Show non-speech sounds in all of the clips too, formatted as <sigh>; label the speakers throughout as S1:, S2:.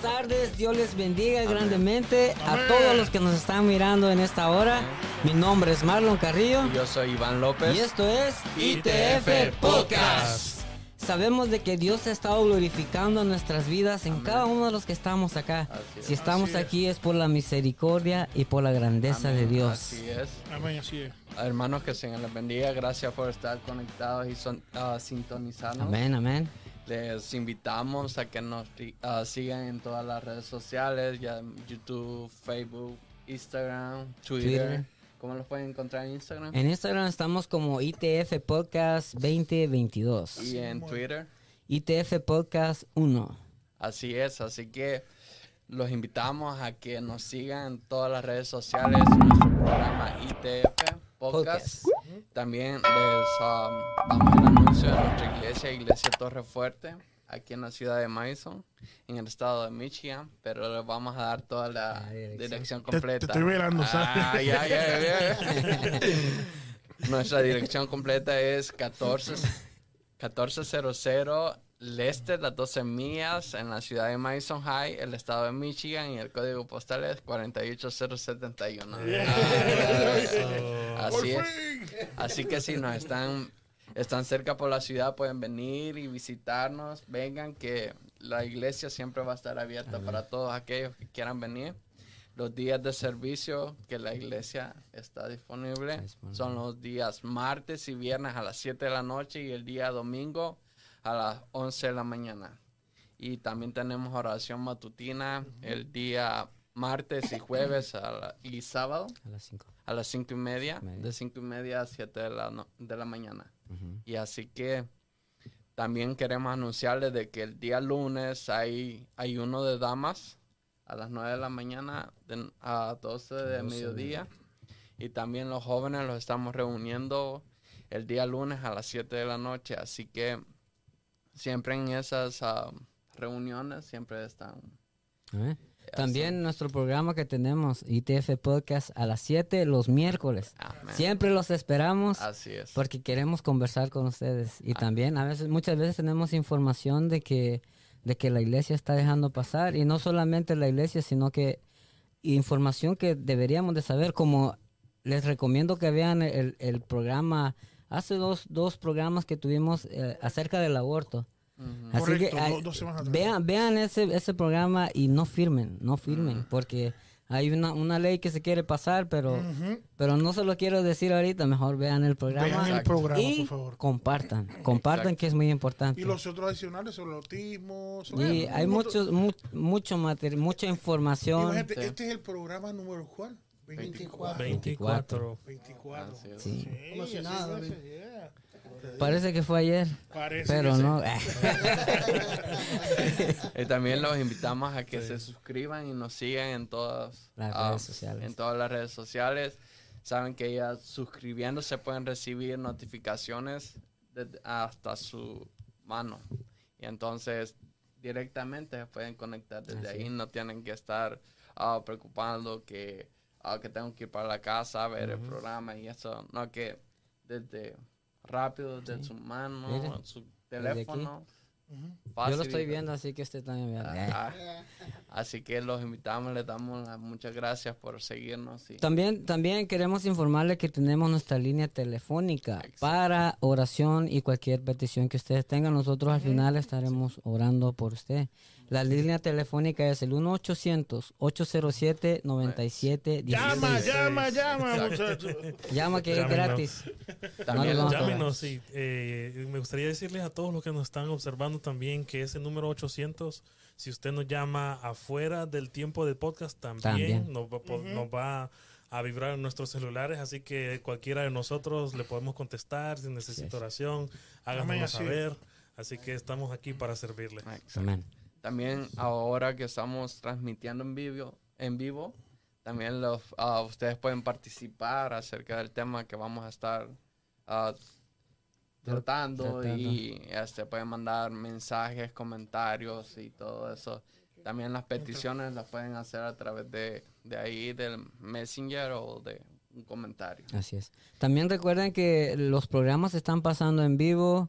S1: tardes, Dios les bendiga grandemente a todos los que nos están mirando en esta hora. Mi nombre es Marlon Carrillo
S2: Yo soy Iván López.
S1: y esto es
S2: ITF Podcast.
S1: Sabemos de que Dios ha estado glorificando nuestras vidas en cada uno de los que estamos acá.
S2: Es.
S1: Si estamos
S3: es.
S1: aquí es por la misericordia y por la grandeza de Dios.
S2: Así es.
S3: Amén, así es.
S2: Hermanos, que Señor les bendiga. Gracias por estar conectados y son, ah, sintonizarnos.
S1: Amén, amén.
S2: Les invitamos a que nos ah, sigan en todas las redes sociales, ya YouTube, Facebook, Instagram, Twitter.
S1: Twitter.
S2: ¿Cómo los pueden encontrar en Instagram?
S1: En Instagram estamos como ITF Podcast 2022.
S2: y en Twitter.
S1: ITF Podcast 1.
S2: Así es, así que los invitamos a que nos sigan en todas las redes sociales, nuestro programa ITF Podcast.
S1: Podcast.
S2: También les um, damos el anuncio de nuestra iglesia, Iglesia Torre Fuerte, aquí en la ciudad de Madison, en el estado de Michigan, pero les vamos a dar toda la
S1: Ah, dirección.
S2: dirección
S3: Te-
S2: completa.
S3: te estoy velando, ¿sabes?
S2: Ah, ya, ya, ya. <laughs> Nuestra dirección completa es 14, 1400 Lester, las 12 millas, en la ciudad de Madison High, el estado de Michigan, y el código postal es 48071. <laughs>
S3: Por
S2: Así es. Así que si nos están, están cerca por la ciudad, pueden venir y visitarnos. Vengan, que la iglesia siempre va a estar abierta para todos aquellos que quieran venir. Los días de servicio que la iglesia está disponible
S1: Está disponible.
S2: son los días martes y viernes a las 7 de la noche y el día domingo a las 11 de la mañana. Y también tenemos oración matutina el día martes y jueves a la- y sábado
S1: A las 5.
S2: a las cinco y media,
S1: Media.
S2: de cinco y media a siete de la, no- de la mañana. Y así que también queremos anunciarles de que el día lunes hay, hay uno de damas a las 9 de la mañana de- a 12 de
S1: 12
S2: mediodía. Y también los jóvenes los estamos reuniendo el día lunes a las 7 de la noche. Así que siempre en esas ah, reuniones siempre están.
S1: ¿Eh? También nuestro programa que tenemos, ITF Podcast, a las 7 los miércoles.
S2: Amén.
S1: Siempre los esperamos
S2: Así es.
S1: porque queremos conversar con ustedes. Y también a veces, muchas veces tenemos información de que, de que la iglesia está dejando pasar. Y no solamente la iglesia, sino que información que deberíamos de saber. Como les recomiendo que vean el, el programa, hace dos, dos programas que tuvimos eh, acerca del aborto.
S2: Ujú.
S1: Así
S3: Correcto,
S1: que
S3: dos
S1: vean, vean ese, ese programa y no firmen, no firmen, porque hay una, una ley que se quiere pasar, pero, pero no se lo quiero decir ahorita, mejor vean el programa.
S3: Vean el programa,
S1: y
S3: por favor.
S1: compartan, compartan
S2: Exacto.
S1: que es muy importante.
S3: Y los otros adicionales sobre el autismo. sobre-
S1: Y hay
S3: un montón-
S1: muchos, mu- mucho material, mucha información.
S3: Imagínate,
S2: Sí.
S3: este es el programa número cuál? 24.
S4: 24.
S3: 24.
S2: Así es.
S1: Sí. Parece que fue ayer,
S3: Parece
S1: pero no. <laughs>
S2: Y también los invitamos a que se suscriban y nos sigan en todas
S1: Las
S2: ah,
S1: redes sociales.
S2: En todas las redes sociales. Saben que ya suscribiéndose pueden recibir notificaciones de- hasta su mano. Y entonces directamente se pueden conectar desde
S1: Así
S2: ahí. No tienen que estar ah, preocupando que, ah, que tengo que ir para la casa a ver el programa y eso. No, que desde rápido, desde
S1: Sí.
S2: su mano, su teléfono.
S3: Ujú.
S1: Yo
S2: fácil
S1: lo estoy viendo, así que usted también vea.
S2: Ah, Así que los invitamos, les damos las muchas gracias por seguirnos. Y,
S1: También, también queremos informarle que tenemos nuestra línea telefónica
S2: Exacto.
S1: para oración y cualquier petición que ustedes tengan. Nosotros al final estaremos orando por usted. La línea telefónica es el 1-800-807-9716.
S3: Llama, llama, llama, muchachos.
S1: Llama que es gratis.
S2: también
S1: No, no, no.
S4: Llámenos, sí. Eh, me gustaría decirles a todos los que nos están observando también que ese número 800, si usted nos llama afuera del tiempo del podcast, también,
S1: También.
S4: Nos, va, a po- nos va a vibrar en nuestros celulares, así que cualquiera de nosotros le podemos contestar si necesita
S1: es.
S4: oración,
S3: es.
S4: saber. Así que estamos aquí para servirle.
S1: Amén.
S2: También ahora que estamos transmitiendo en vivo, en vivo también los, ah, ustedes pueden participar acerca del tema que vamos a estar tratando
S1: Tratando.
S2: y este, pueden mandar mensajes, comentarios y todo eso. También las peticiones las pueden hacer a través de, de ahí, del Messenger o de un comentario.
S1: Así es. También recuerden que los programas están pasando en vivo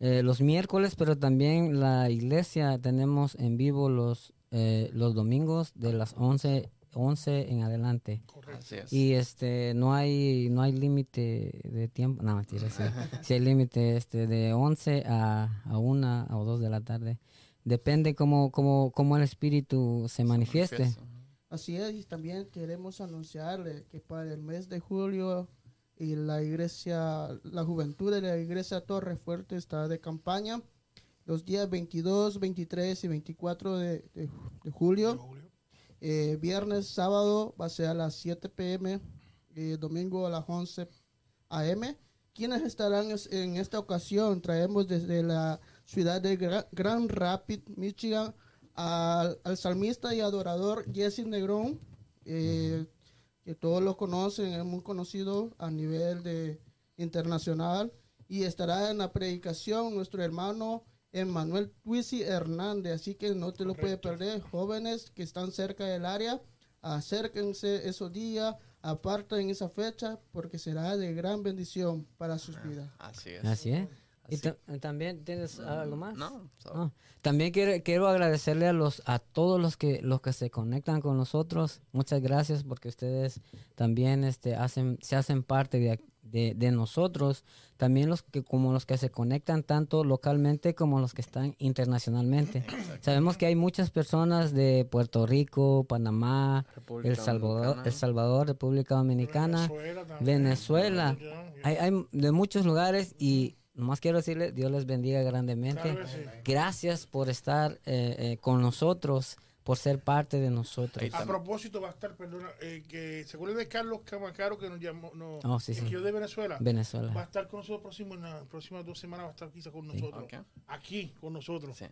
S1: eh, los miércoles, pero también la iglesia tenemos en vivo los, eh, los domingos de las 11, 11 en adelante.
S2: Es.
S1: Y este no hay no hay límite de tiempo, no mentira, sí, <laughs> sí hay límite este de 11 a, a 1 o 2 de la tarde. Depende cómo, cómo, cómo el espíritu se manifieste.
S2: Manifiesto.
S5: Así es, y también queremos anunciarle que para el mes de julio y la iglesia, la juventud de la iglesia Torre Fuerte está de campaña los días 22, 23 y 24 de, de- de julio. Eh, viernes, sábado va a ser a las 7 pm, eh, domingo a las 11 am. Quienes estarán es- en esta ocasión? Traemos desde la ciudad de Gra- Grand Rapid, Michigan, al, al salmista y adorador Jesse Negrón, eh, que todos lo conocen, es muy conocido a nivel de internacional. Y estará en la predicación nuestro hermano Emmanuel Twisi Hernández, así que no te lo puedes perder. Jóvenes que están cerca del área, acérquense esos días, aparten esa fecha, porque será de gran bendición para sus vidas.
S2: Así es.
S1: Así es. ¿Y
S2: Así-
S1: ta- también tienes algo más?
S2: No, so-
S1: No. También quiero, quiero agradecerle a los a todos los que los que se conectan con nosotros. Muchas gracias porque ustedes también este hacen se hacen parte de, de, de nosotros. También los que como los que se conectan tanto localmente como los que están internacionalmente. Sabemos que hay muchas personas de Puerto Rico, Panamá,
S2: República
S1: El Salvador,
S2: Dominicana.
S1: El Salvador, República Dominicana.
S3: Venezuela.
S1: Venezuela. Hay, hay de muchos lugares y nomás quiero decirle, Dios les bendiga grandemente.
S3: Claro que sí.
S1: Gracias por estar eh, eh, con nosotros, por ser parte de nosotros.
S3: A propósito, va a estar, perdona, eh, que se acuerda de Carlos Camacaro que nos llamó, no,
S1: Oh, sí, sí.
S3: que yo de Venezuela. Va a
S1: Venezuela.
S3: estar con nosotros próximo, en las próximas dos semanas, va a estar quizá con nosotros.
S2: Ok.
S3: Aquí, con nosotros.
S2: Sí.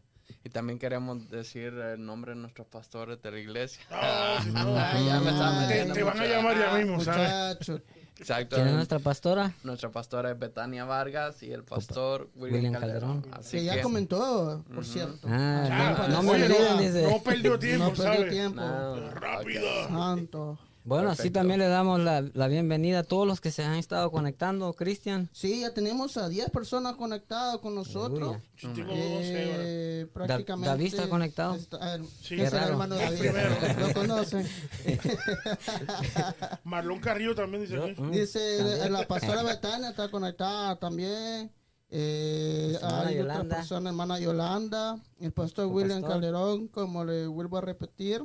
S2: Y también queremos decir el nombre de nuestros pastores de la iglesia.
S3: Ah, si no,
S2: Ah, ya me
S3: te,
S2: metiendo
S3: te van a llamar ya mismo, ¿sabes?
S5: Muchachos,
S2: Exacto.
S1: ¿Quién es nuestra pastora?
S2: Nuestra pastora es Betania Vargas y el pastor William,
S1: William
S2: Calderón.
S1: Calderón.
S2: Así
S5: que ya
S2: que,
S5: comentó, por cierto.
S1: Ah,
S3: Ya,
S1: no, no me
S3: oye,
S1: olviden,
S3: no,
S1: dice.
S3: no perdió <laughs> tiempo,
S5: no perdió
S3: ¿sabes?
S5: tiempo.
S2: No,
S3: Rápido.
S5: Santo.
S1: Bueno, así
S2: Perfecto.
S1: también le damos la, la bienvenida a todos los que se han estado conectando, Cristian.
S5: Sí, ya tenemos a 10 personas conectadas con nosotros.
S3: Yo tengo 12 horas.
S5: Eh, prácticamente.
S1: David está conectado.
S5: está-
S3: Sí.
S5: es
S1: Qué
S5: el
S1: raro.
S5: hermano David.
S3: primero. <laughs>
S5: Lo conocen. <laughs>
S3: Marlon Carrillo también dice
S1: Yo- mm,
S5: Dice
S1: también.
S5: la pastora Betania está conectada también. Eh, hay otra
S1: Yolanda.
S5: persona, hermana Yolanda, el pastor
S1: El
S5: William
S1: pastor.
S5: Calderón, como le vuelvo a repetir.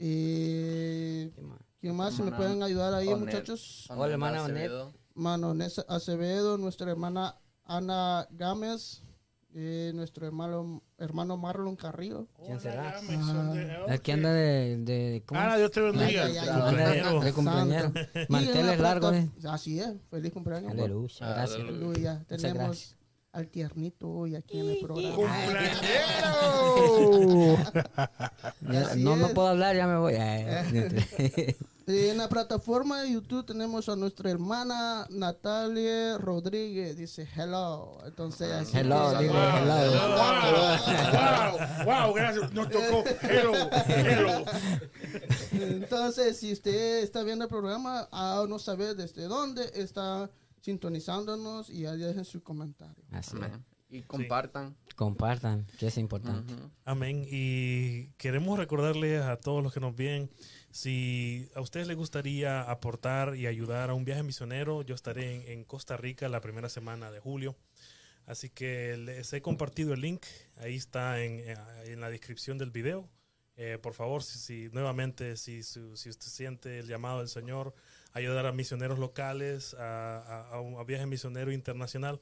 S5: Y
S1: ¿Qué más?
S5: ¿Quién más? Si me pueden ayudar ahí,
S2: Onet.
S5: muchachos.
S1: Hola, hermana
S2: Acevedo.
S5: Mano Nessa Acevedo, nuestra hermana Ana Gámez, nuestro hermano, hermano Marlon Carrillo.
S1: ¿Quién será? Aquí
S3: ok.
S1: anda de... de ¿cómo
S3: Ana,
S1: es?
S3: Dios te bendiga.
S5: Ay, ay, ay,
S1: Anda
S4: Cumpleañero.
S1: de
S5: la
S1: Manteles largos, eh.
S5: Así es, feliz cumpleaños.
S1: Aleluya, gracias.
S2: Aleluya.
S5: Tenemos
S1: gracias.
S5: Al tiernito hoy aquí en el programa. <laughs>
S1: Ya, no, no puedo hablar, ya me voy. <laughs>
S5: En la plataforma de YouTube tenemos a nuestra hermana Natalia Rodríguez. Dice hello. Entonces, así
S1: Hello,
S3: Wow,
S1: hello.
S3: wow, wow, gracias. Nos tocó. Hello, hello.
S5: Entonces, si usted está viendo el programa, a no saber desde dónde está sintonizándonos y ahí dejen su comentario.
S1: Así.
S2: Amén. Y compartan.
S1: Compartan, que es importante.
S2: Ujú.
S4: Amén. Y queremos recordarles a todos los que nos ven, si a ustedes les gustaría aportar y ayudar a un viaje misionero, yo estaré en, en Costa Rica la primera semana de julio. Así que les he compartido el link, ahí está en, eh, en la descripción del video. Eh, por favor, si, si- nuevamente, si, su- si usted siente el llamado del Señor, ayudar a misioneros locales, a, a- a viaje misionero internacional,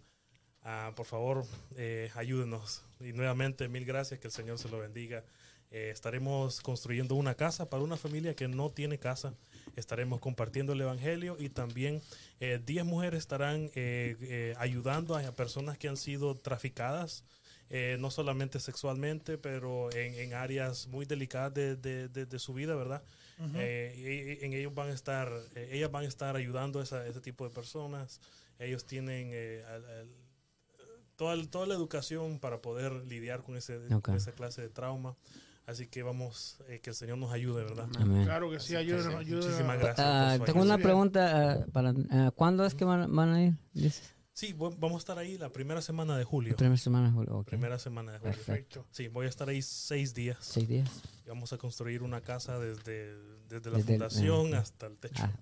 S4: Ah, por favor, eh, ayúdenos. Y nuevamente, mil gracias, que el Señor se lo bendiga. Eh, estaremos construyendo una casa para una familia que no tiene casa. Estaremos compartiendo el Evangelio y también eh, 10 mujeres estarán eh, eh, ayudando a personas que han sido traficadas, eh, no solamente sexualmente, pero en, en áreas muy delicadas de, de- de- de su vida, ¿verdad? Eh, y- y en ellos van a estar, eh, ellas van a estar ayudando a esa- ese tipo de personas. Ellos tienen eh, al- al- toda, el- toda la educación para poder lidiar con, ese,
S1: Ok.
S4: con esa clase de trauma. Así que vamos, eh, que el Señor nos ayude, ¿verdad?
S1: Amén.
S3: Claro que sí, ayúdenos, ayúdenos.
S4: Muchísimas gracias. Su
S1: tengo una pregunta ah, para ah, ¿cuándo es que van, van a ir? Dices.
S4: Sí, vamos a estar ahí la primera semana de julio.
S1: La primera semana de julio. ok.
S4: Primera semana de julio.
S3: Perfecto.
S4: Sí, voy a estar ahí seis días.
S1: Seis días.
S4: Y vamos a construir una casa desde, desde la
S1: Desde el-
S4: fundación
S1: ah,
S4: hasta el techo.
S1: Ah,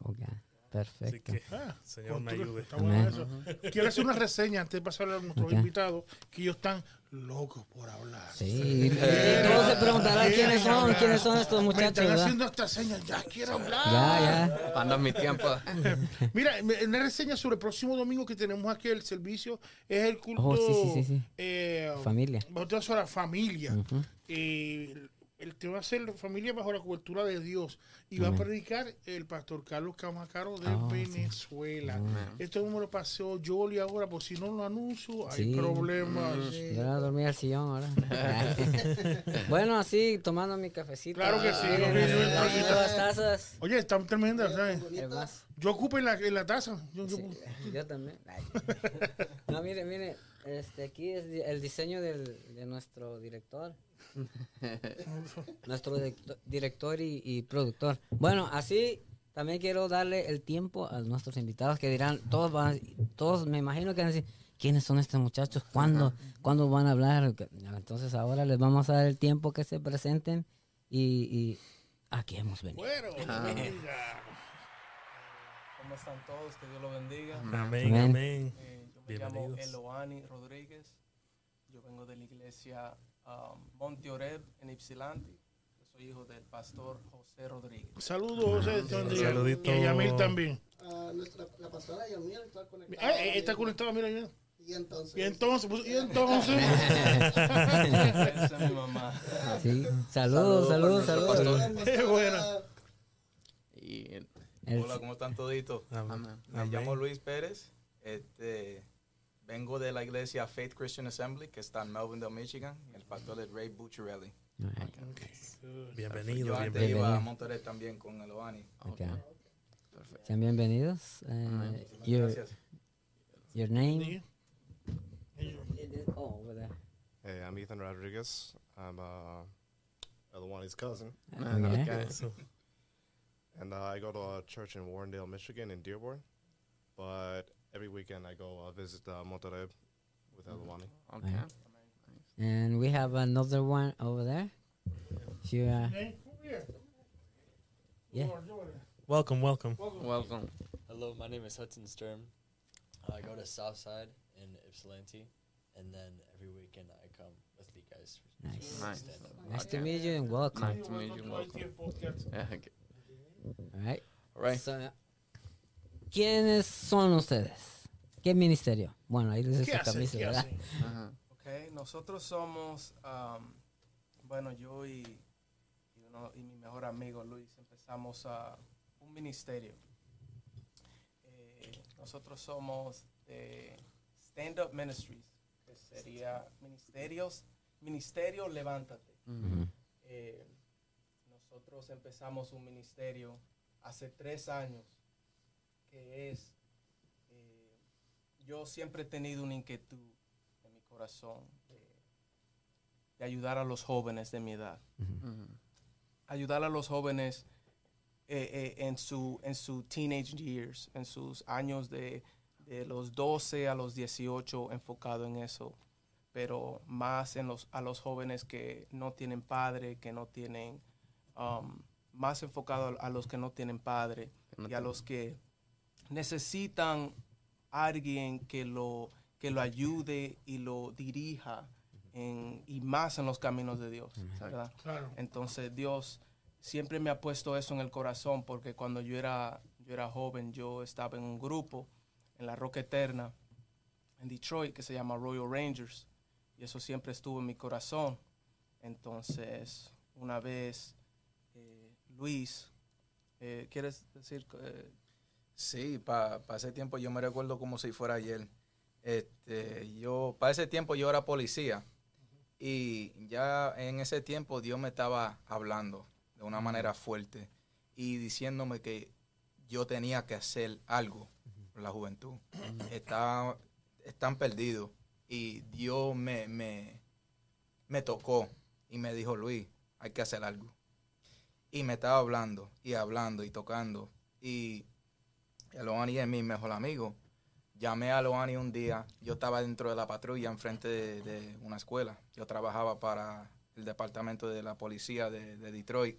S1: ok.
S4: Así
S1: Perfecto.
S4: que
S3: Ah,
S4: Señor me ayude.
S3: está bueno
S1: Amén.
S3: eso. Quiero hacer una reseña antes de pasarle a nuestros
S1: Ok.
S3: invitados, que ellos están locos por hablar.
S1: Sí, y todos se preguntarán quiénes son, quiénes son estos
S3: Me
S1: muchachos,
S3: están
S1: ¿verdad?
S3: haciendo esta señal, ya quiero hablar.
S1: Ya, ya.
S2: Cuando es mi tiempo. <laughs>
S3: Mira, me- en la reseña sobre el próximo domingo que tenemos aquí el servicio es el culto
S1: Oh, sí, sí, sí, sí.
S3: eh,
S1: Familia.
S3: bautizado a la familia.
S1: Ujú.
S3: Eh, el tema va a ser la familia bajo la cobertura de Dios. Y va a predicar el pastor Carlos Camacaro de
S1: Oh, sí.
S3: Venezuela. Esto me lo pasó yo y ahora, por si no lo anuncio, hay
S1: Sí.
S3: problemas.
S1: Yo voy a dormir al sillón ahora. <laughs> bueno, así, tomando mi cafecito.
S3: Claro que sí,
S1: Miren, miren, las tazas.
S3: Oye, están tremendas, ¿sabes? Yo ocupo en la, en la taza. Yo-
S1: sí, también. <laughs> No, mire, mire. Este, aquí es el diseño del, de nuestro director. <laughs> nuestro directo- director y, y productor. Bueno, así también quiero darle el tiempo a nuestros invitados que dirán, todos van, todos me imagino que van a decir, ¿quiénes son estos muchachos? ¿Cuándo, ¿cuándo van a hablar? Entonces ahora les vamos a dar el tiempo que se presenten y, y aquí hemos venido.
S3: Bueno.
S6: ¿Cómo están todos? Que Dios los bendiga.
S4: Amén,
S1: Amén.
S4: amén.
S6: Eh, yo me llamo. Eloani Rodríguez. Yo vengo de la iglesia um, Monte Oreb en Ypsilanti. Yo soy hijo del pastor José Rodríguez.
S3: Saludos, José. bendiga.
S4: Saludito.
S3: Y a Yamil también.
S5: Ah, nuestra, la pastora Yamil está conectada.
S3: Ah, eh, está conectado, mira, mira.
S5: Y entonces,
S3: Y entonces, pues, y entonces.
S6: Esa es mi mamá.
S1: Sí. Saludos, saludos,
S2: Saludos
S1: saludos.
S3: Qué buena.
S2: Y
S7: Hola, ¿cómo están toditos?
S4: Amén.
S7: Me
S4: Amén.
S7: llamo Luis Pérez. Este, vengo de la iglesia Faith Christian Assembly, que está en Melvindale, Michigan. y El pastor es Ray Bucciarelli.
S4: Bienvenido,
S7: Yo antes
S4: bienvenido.
S7: iba a Monterrey también con Eloani.
S1: Ok. Sean bienvenidos. Eh, your,
S7: Gracias.
S1: your name? Oh, over there.
S8: Hey, I'm Ethan Rodriguez. I'm uh, Elwani's cousin, <laughs>
S1: Okay.
S2: Okay.
S8: And uh, I go to a church in Warrendale, Michigan, in Dearborn. But every weekend I go uh, visit uh, Monterrey with Elwani.
S2: Okay.
S1: Yeah. And we have another one over there. If you, uh,
S3: Hey, here.
S1: yeah.
S4: Welcome, welcome.
S2: Welcome.
S9: Hello, my name is Hudson Sturm. I go to Southside in Ypsilanti, and then every weekend I come with you guys.
S1: Nice.
S2: Nice.
S1: Nice to meet you and welcome.
S2: Nice to meet you. Welcome. Yeah, okay.
S1: All right.
S2: All right.
S1: So, ¿Quiénes son ustedes? ¿Qué ministerio? Bueno, ahí les
S3: ¿Qué
S1: su camisa,
S3: ¿Qué
S1: ¿verdad?
S2: Ajá.
S6: Ok, nosotros somos, um, bueno, yo y, y uno- y mi mejor amigo Luis empezamos a un ministerio. Eh, nosotros somos de Stand Up Ministries, que sería ministerios, ministerio Levántate. Eh, nosotros empezamos un ministerio hace tres años, que es, eh, yo siempre he tenido una inquietud en mi corazón de, de ayudar a los jóvenes de mi edad. Ayudar a los jóvenes eh, eh, en, su, en su teenage years, en sus años de, de los 12 a los 18, enfocado en eso. Pero más en los, a los jóvenes que no tienen padre, que no tienen, um, más enfocado a, a los que no tienen padre
S2: no
S6: y a los que necesitan alguien que lo, que lo ayude y lo dirija en, y más en los caminos de Dios. ¿verdad?
S3: Claro.
S6: Entonces Dios siempre me ha puesto eso en el corazón porque cuando yo era, yo era joven yo estaba en un grupo en la Roca Eterna en Detroit que se llama Royal Rangers y eso siempre estuvo en mi corazón. Entonces una vez eh, Luis, eh, ¿quieres decir? eh,
S7: Sí, para ese tiempo yo me recuerdo como si fuera ayer. Este, yo, para ese tiempo yo era policía y ya en ese tiempo Dios me estaba hablando de una manera fuerte y diciéndome que yo tenía que hacer algo por la juventud. Está- están perdidos y Dios me, me, me tocó y me dijo, Luis, hay que hacer algo. Y me estaba hablando y hablando y tocando y Eloani es mi mejor amigo. Llamé a Eloani un día. Yo estaba dentro de la patrulla enfrente de, de una escuela. Yo trabajaba para el departamento de la policía de, de Detroit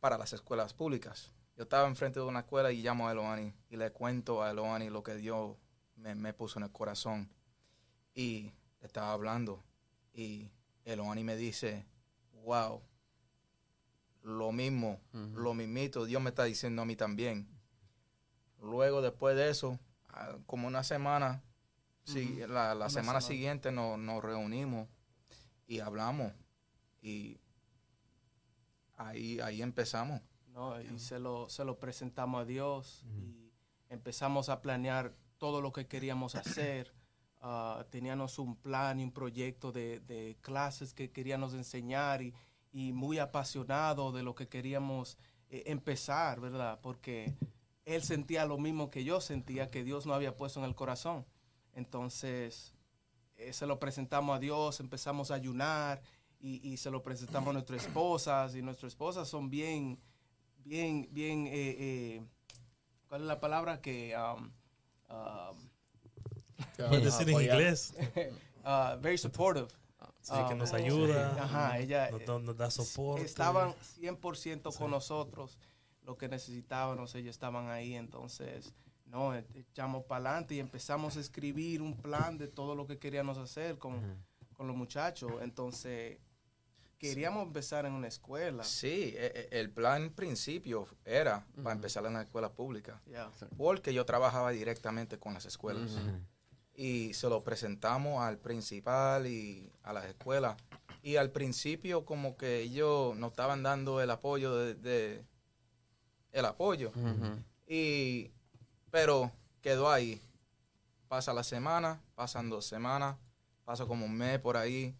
S7: para las escuelas públicas. Yo estaba enfrente de una escuela y llamo a Eloani y le cuento a Eloani lo que Dios me, me puso en el corazón. Y le estaba hablando y Eloani me dice, wow, lo mismo, lo mismito, Dios me está diciendo a mí también. Luego, después de eso, ah, como una semana, sí,
S6: Ujú.
S7: la, la
S6: Una
S7: semana
S6: semana.
S7: siguiente nos, nos reunimos y hablamos. Y ahí, ahí empezamos.
S6: ¿no? Y se lo, se lo presentamos a Dios y empezamos a planear todo lo que queríamos hacer. <coughs> Ah, teníamos un plan y un proyecto de, de clases que queríamos enseñar y, y muy apasionado de lo que queríamos eh, empezar, ¿verdad? Porque él sentía lo mismo que yo sentía, que Dios no había puesto en el corazón. Entonces, eh, se lo presentamos a Dios, empezamos a ayunar y, y se lo presentamos a nuestras esposas y nuestras esposas son bien, bien, bien, eh, eh, ¿cuál es la palabra? Que, um, um,
S4: Puedes decir en inglés. <laughs>
S6: uh, very supportive.
S4: Sí, que nos
S6: Ah,
S4: ayuda.
S6: sí, Ajá, ella
S4: nos,
S6: eh,
S4: da- nos da soporte.
S6: estaban 100%
S4: Sí.
S6: con nosotros, lo que necesitábamos, ellos estaban ahí, entonces, no, e- echamos para adelante y empezamos a escribir un plan de todo lo que queríamos hacer con, con los muchachos, entonces, queríamos empezar en una escuela.
S7: Sí, e- e- el plan principio era para empezar en la escuela pública. Porque yo trabajaba directamente con las escuelas. Y se lo presentamos al principal y a las escuelas. Y al principio como que ellos nos estaban dando el apoyo de, de- el apoyo. Y pero quedó ahí. Pasa la semana, pasan dos semanas, pasa como un mes por ahí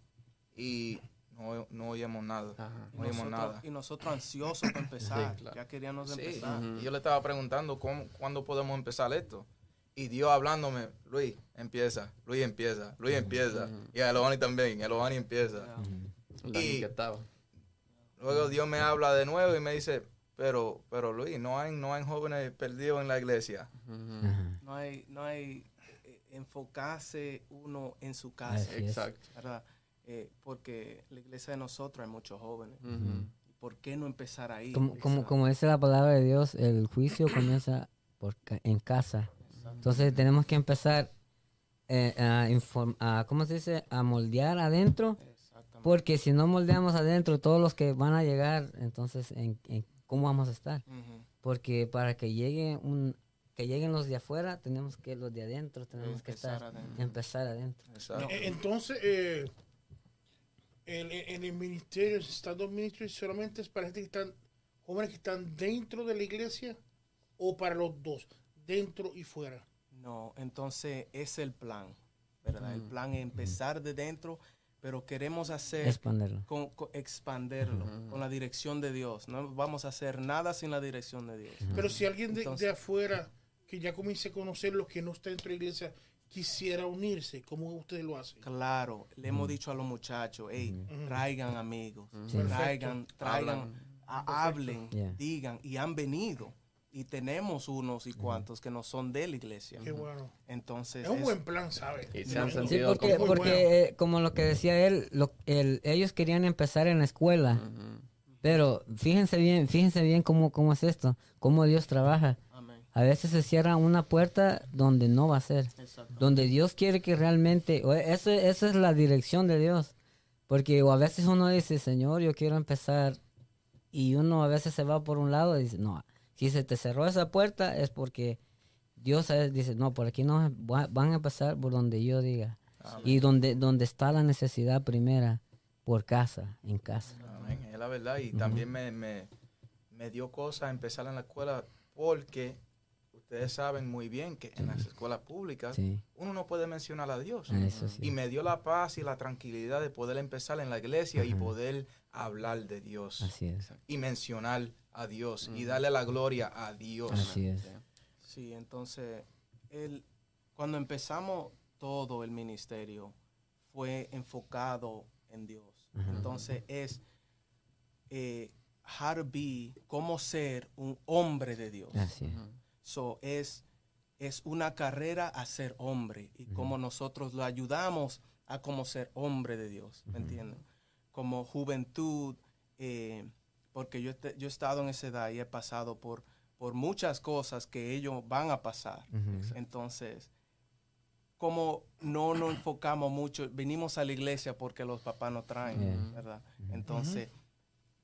S7: y no, no oímos nada.
S2: Ajá.
S7: No oímos
S6: nosotros,
S7: nada.
S6: y nosotros ansiosos para empezar,
S2: Sí, claro.
S6: ya queríamos
S7: Sí,
S6: empezar.
S7: Y yo le estaba preguntando cómo, cuándo podemos empezar esto. Y Dios hablándome, Luis, empieza, Luis empieza, Luis empieza. Y a Elohani también, Elohani empieza. Y-. Luego Dios me habla de nuevo y me dice, pero, pero Luis, no hay, no hay jóvenes perdidos en la iglesia.
S6: No hay, no hay eh, enfocarse uno en su casa.
S2: Exacto.
S6: ¿verdad? Eh, porque la iglesia de nosotros hay muchos jóvenes. ¿Por qué no empezar ahí?
S1: Como, como, como dice la palabra de Dios, el juicio comienza por ca- en casa. Entonces tenemos que empezar eh, a inform- a, ¿cómo se dice? A moldear adentro,
S6: Exactamente.
S1: porque si no moldeamos adentro, todos los que van a llegar, entonces, ¿en, en cómo vamos a estar?
S6: Ujú.
S1: Porque para que llegue un que lleguen los de afuera, tenemos que los de adentro, tenemos que
S6: Empezar
S1: estar,
S6: adentro.
S1: empezar adentro.
S7: Exacto.
S3: Eh, Entonces, eh, en, en- en el ministerio, el Estado Ministry, solamente es para gente que están, jóvenes que están dentro de la iglesia o para los dos, dentro y fuera.
S6: No, entonces es el plan, ¿verdad? El plan es empezar de dentro, pero queremos hacer,
S1: Expanderlo.
S6: con, con- expanderlo con la dirección de Dios. No vamos a hacer nada sin la dirección de Dios.
S3: Pero si alguien de,
S6: Entonces-
S3: de afuera que ya comience a conocer lo que no está dentro de la iglesia quisiera unirse, ¿cómo ustedes lo hacen?
S6: Claro, le hemos dicho a los muchachos, hey, traigan amigos,
S1: Sí.
S6: traigan, traigan, a- hablen,
S1: Yeah.
S6: digan, y han venido. Y tenemos unos y cuantos que no son de la iglesia.
S3: Qué bueno.
S6: Entonces,
S3: Es un
S6: es-
S3: buen plan, ¿sabes?
S2: Y se han
S3: Muy-
S1: Sí, porque,
S3: muy
S1: porque
S3: bueno.
S1: eh, como lo que decía él, lo- el- ellos querían empezar en la escuela, pero fíjense bien, fíjense bien cómo, cómo es esto, cómo Dios trabaja.
S6: Amén.
S1: A veces se cierra una puerta donde no va a ser,
S6: Exacto.
S1: donde Dios quiere que realmente, o eso, esa es la dirección de Dios, porque o a veces uno dice, Señor, yo quiero empezar, y uno a veces se va por un lado y dice, no, si se te cerró esa puerta es porque Dios veces dice, no, por aquí no, va- van a empezar por donde yo diga. Y donde, donde está la necesidad primera, por casa, en casa.
S7: Amén, es la verdad. Y también me, me, me dio cosa empezar en la escuela porque ustedes saben muy bien que en las escuelas públicas
S1: Sí,
S7: uno no puede mencionar a Dios.
S1: eso sí.
S7: Y me dio la paz y la tranquilidad de poder empezar en la iglesia y poder hablar de Dios
S1: Así es,
S7: y mencionar a Dios y darle la gloria a Dios.
S1: así es.
S6: Sí, entonces, el, cuando empezamos todo el ministerio, fue enfocado en Dios. Entonces, es eh, how to be, cómo ser un hombre de Dios.
S1: Así es.
S6: So, es, es una carrera a ser hombre y cómo nosotros lo ayudamos a como ser hombre de Dios, ¿me entienden? Como juventud, eh, porque yo, este- yo he estado en esa edad y he pasado por, por muchas cosas que ellos van a pasar. Entonces, como no nos enfocamos mucho, venimos a la iglesia porque los papás nos traen,
S1: Yeah.
S6: ¿verdad? Entonces,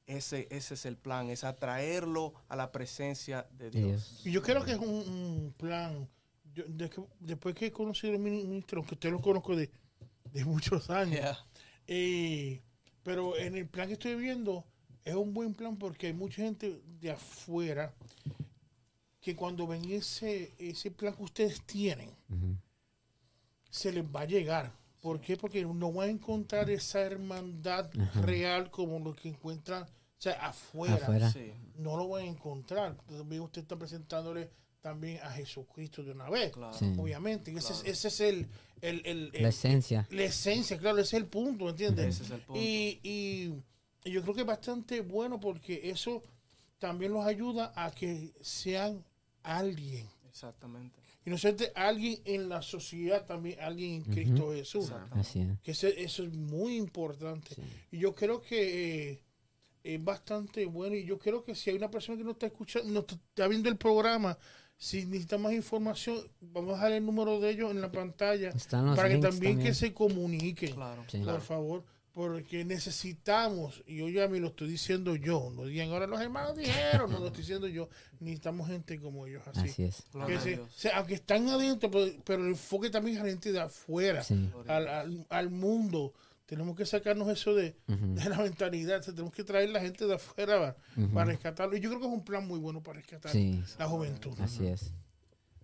S6: ese, ese es el plan, es atraerlo a la presencia de Dios.
S3: Y yo creo que es un, un plan. yo- de que- después que he conocido al mini- ministro, aunque usted lo conozco de, de muchos años,
S6: Yeah.
S3: eh, pero en el plan que estoy viendo es un buen plan porque hay mucha gente de afuera que cuando ven ese, ese plan que ustedes tienen,
S1: Ujú.
S3: se les va a llegar. ¿Por qué? Porque no van a encontrar esa hermandad real como lo que encuentran o sea, afuera.
S1: Afuera.
S6: Sí.
S3: No lo van a encontrar. También usted está presentándole también a Jesucristo de una vez.
S6: Claro.
S1: Sí.
S3: Obviamente. Y Ese, es,
S6: Claro.
S3: ese es el, el, el- el-
S1: La esencia.
S3: la esencia, claro, ese es el punto, ¿entiendes?
S6: Ese es el punto.
S3: Y, y- y yo creo que es bastante bueno porque eso también los ayuda a que sean alguien.
S6: Exactamente.
S3: Y no solamente alguien en la sociedad, también alguien en Cristo Jesús.
S1: Es.
S3: Que ese- eso es muy importante.
S1: Sí.
S3: Y yo creo que eh, es bastante bueno. Y yo creo que si hay una persona que no está escuchando, no está viendo el programa, si necesita más información, vamos a dejar el número de ellos en la pantalla
S1: Están los
S3: para que también,
S1: también.
S3: que se comuniquen.
S6: Claro.
S1: Sí.
S3: Por favor, porque necesitamos, y yo ya me lo estoy diciendo yo, no digan ahora los hermanos dijeron, no lo estoy diciendo yo, necesitamos gente como ellos así.
S1: Así es.
S3: Que se- aunque están adentro, pero, pero el enfoque también es a la gente de afuera,
S1: Sí.
S3: al, al- al mundo. Tenemos que sacarnos eso de, de la mentalidad, o sea, tenemos que traer la gente de afuera para, rescatarlo. Y yo creo que es un plan muy bueno para rescatar
S1: Sí.
S3: la juventud.
S1: Así es.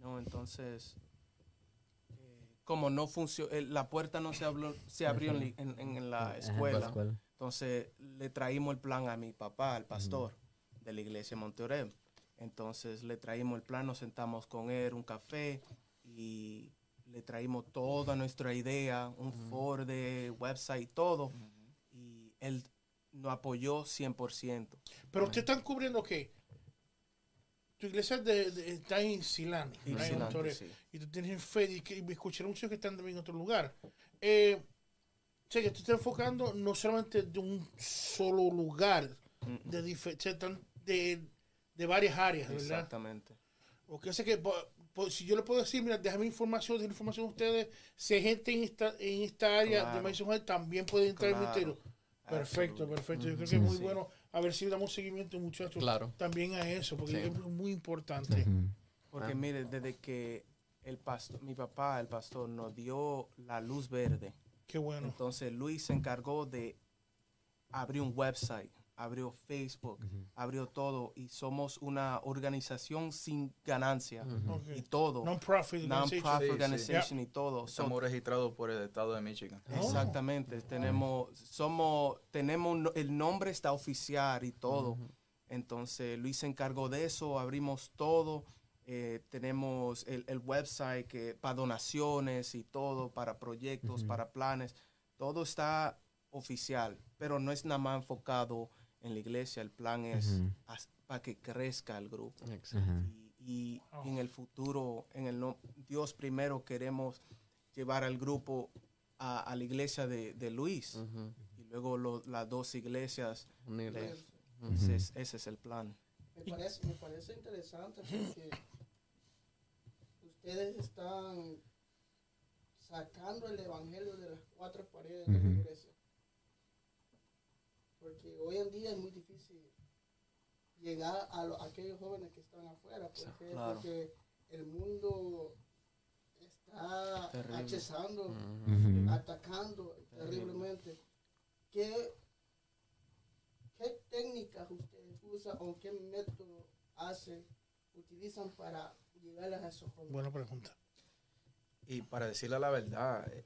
S6: No, entonces, como no funcionó, la puerta no se abrió, se abrió en, li- en- en la escuela,
S1: la escuela.
S6: entonces le traímos el plan a mi papá, al pastor de la iglesia de Monteorem. Entonces le traímos el plan, nos sentamos con él, un café y le traímos toda nuestra idea, un foro de website, todo. Y él nos apoyó 100%.
S3: Pero ustedes están cubriendo que tu iglesia de- de- está en Silán,
S6: Y
S3: ¿verdad? en
S6: Silán,
S3: Torres.
S6: sí.
S3: y tú tienes fe y que y me escucharon muchos que están también en otro lugar. Eh, o sea, que tú estás enfocando no solamente de un solo lugar, de, o de, de varias áreas, ¿verdad?
S6: Exactamente.
S3: Porque sé que pues, si yo le puedo decir, mira, déjame información, déjame información a ustedes, si hay gente en esta, en esta área
S6: Claro.
S3: de Madison Heights, también puede entrar
S6: Claro.
S3: ministerio. Perfecto,
S6: Absolutely.
S3: perfecto. Yo creo que es muy
S6: Sí.
S3: bueno. A ver si damos seguimiento, muchachos,
S2: Claro.
S3: también a eso, porque
S2: Sí.
S3: es muy importante.
S6: Porque
S2: Ah.
S6: mire, desde que el pastor, mi papá, el pastor, nos dio la luz verde,
S3: Qué bueno.
S6: entonces Luis se encargó de abrir un website, abrió Facebook, abrió todo y somos una organización sin ganancia y todo.
S3: Non-profit organization.
S7: Sí.
S6: y todo. So,
S7: Estamos registrados por el estado de Michigan.
S3: Oh.
S6: Exactamente, tenemos, somos, tenemos, el nombre está oficial y todo. Entonces Luis se encargó de eso, abrimos todo, eh, tenemos el, el website que, para donaciones y todo, para proyectos, para planes, todo está oficial, pero no es nada más enfocado en la iglesia, el plan es
S1: Ujú.
S6: as- para que crezca el grupo.
S1: Ajá.
S6: Y, y en el futuro, en el no- Dios primero queremos llevar al grupo a, a la iglesia de, de Luis
S2: Ujú.
S6: y luego lo- las dos iglesias.
S2: Unirlos.
S6: Ese, es, ese es el plan.
S5: Me parece, me parece interesante porque ustedes están sacando el evangelio de las cuatro paredes de la iglesia. Porque hoy en día es muy difícil llegar a, lo- a aquellos jóvenes que están afuera. Porque el mundo está
S6: Terrible.
S5: atacando terriblemente. ¿Qué, ¿Qué técnicas ustedes usan o qué método hacen, utilizan para llegarles a esos jóvenes?
S3: Buena pregunta.
S7: Y para decirle la verdad, eh,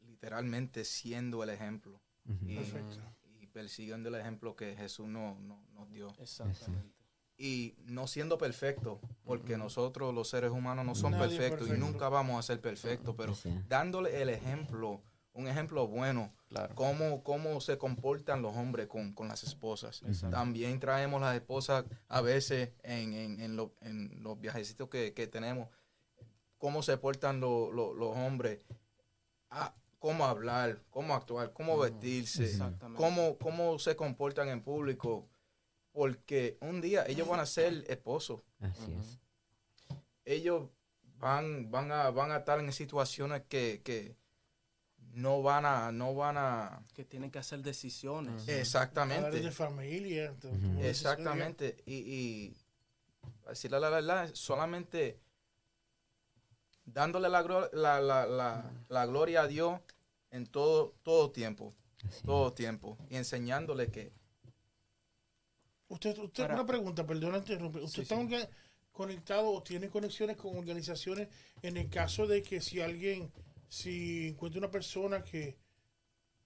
S7: literalmente siendo el ejemplo y,
S3: Perfecto.
S7: Persiguiendo el ejemplo que Jesús no, no- nos dio.
S6: Exactamente.
S7: Y no siendo perfecto, porque nosotros los seres humanos no
S3: es
S7: perfectos y nunca vamos a ser perfectos, pero dándole el ejemplo, un ejemplo bueno,
S2: Claro.
S7: cómo, cómo se comportan los hombres con, con las esposas.
S6: Exacto.
S7: También traemos las esposas a veces en, en- en lo- en los viajecitos que, que tenemos, cómo se portan lo- lo- los hombres, a- cómo hablar, cómo actuar, cómo vestirse,
S6: Exactamente.
S7: cómo, cómo se comportan en público, porque un día ellos van a ser esposos,
S1: Así es.
S7: ellos van, van, a, van a estar en situaciones que, que no van a, no van a,
S6: Que tienen que hacer decisiones.
S3: Hablar de
S7: exactamente.
S3: familia.
S7: Exactamente. Y, y decirle la verdad, solamente dándole la, la, la, la gloria a Dios en todo, todo tiempo,
S1: Así
S7: todo tiempo, y enseñándole que
S3: Usted, usted
S6: Para-
S3: una pregunta, perdona interrumpir. ¿Usted
S6: Sí,
S3: está
S6: sí.
S3: conectado o tiene conexiones con organizaciones en el caso de que si alguien, si encuentra una persona que,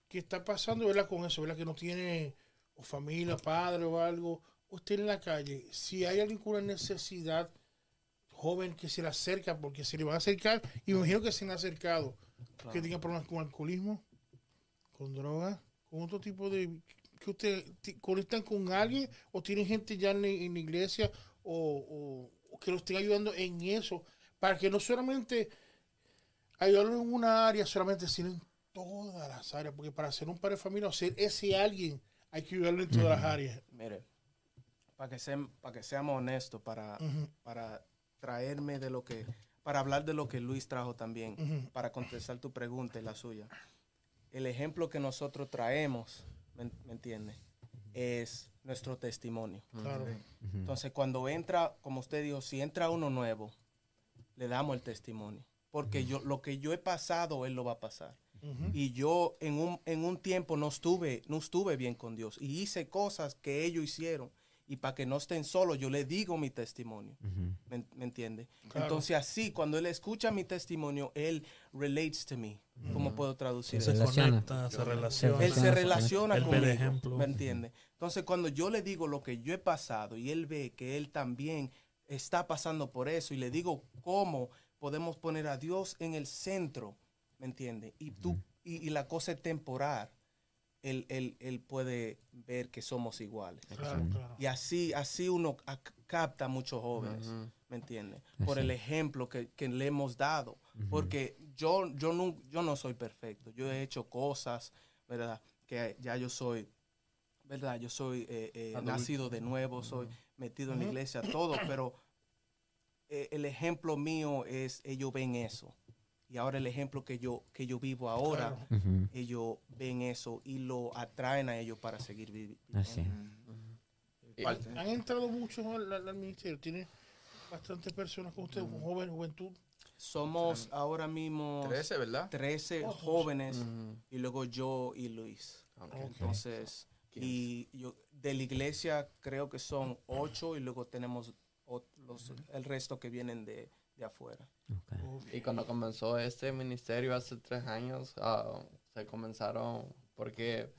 S3: que está pasando, ¿verdad? Con eso, ¿verdad? Que no tiene o familia, padre o algo, usted en la calle, si hay alguien con una necesidad joven que se le acerca, porque se le van a acercar, y me imagino que se le han acercado, que tenga problemas con alcoholismo, con droga, con otro tipo de... que usted conectan con alguien o tienen gente ya en, la- en la iglesia o, o- o que lo estén ayudando en eso, para que no solamente ayudarlo en una área, solamente sino en todas las áreas, porque para ser un padre de familia o ser ese alguien, hay que ayudarlo en todas las áreas.
S6: Mire, para que, sean, para que seamos honestos, para, para traerme de lo que, para hablar de lo que Luis trajo también, para contestar tu pregunta y la suya. El ejemplo que nosotros traemos, ¿me, me entiende? Es nuestro testimonio.
S3: Claro.
S6: Entonces, cuando entra, como usted dijo, si entra uno nuevo, le damos el testimonio. Porque yo, lo que yo he pasado, él lo va a pasar. Y yo en un, en un tiempo no estuve, no estuve bien con Dios. Y hice cosas que ellos hicieron. Y para que no estén solos, yo le digo mi testimonio.
S1: Ujú.
S6: ¿Me, me entiende?
S3: Claro.
S6: Entonces así, cuando él escucha mi testimonio, él relates to me. ¿Cómo puedo traducir
S4: Se
S6: eso?
S1: Relaciona.
S4: conecta, se relaciona.
S6: Él se relaciona
S4: Él
S6: conmigo,
S4: el ejemplo.
S6: ¿me entiende? Entonces, cuando yo le digo lo que yo he pasado y él ve que él también está pasando por eso y le digo cómo podemos poner a Dios en el centro, ¿me entiende? Y tú y, y la cosa es temporal. Él, él, él puede ver que somos iguales.
S3: Claro, claro.
S6: Y así, así uno capta a muchos jóvenes. ¿me entiende? Por el ejemplo que, que le hemos dado. Porque yo, yo, no, yo no soy perfecto. Yo he hecho cosas, ¿verdad? Que ya yo soy, ¿verdad? Yo soy eh, eh, nacido de nuevo, soy metido en la iglesia, todo. Pero eh, el ejemplo mío es, ellos ven eso. Y ahora el ejemplo que yo, que yo vivo ahora,
S1: Ujú.
S6: ellos ven eso y lo atraen a ellos para seguir viviendo.
S1: Así.
S7: Parte.
S3: Han entrado muchos al, al- ministerio. Tiene bastantes personas con ustedes, con joven, juventud.
S6: Somos ahora mismo
S7: 13, ¿verdad?
S6: 13
S3: Oh,
S6: jóvenes y luego yo y Luis.
S2: Ok.
S6: Entonces, y yo de la iglesia creo que son ocho y luego tenemos el resto que vienen de, de afuera.
S2: Y cuando comenzó este ministerio hace tres años, ah, se comenzaron porque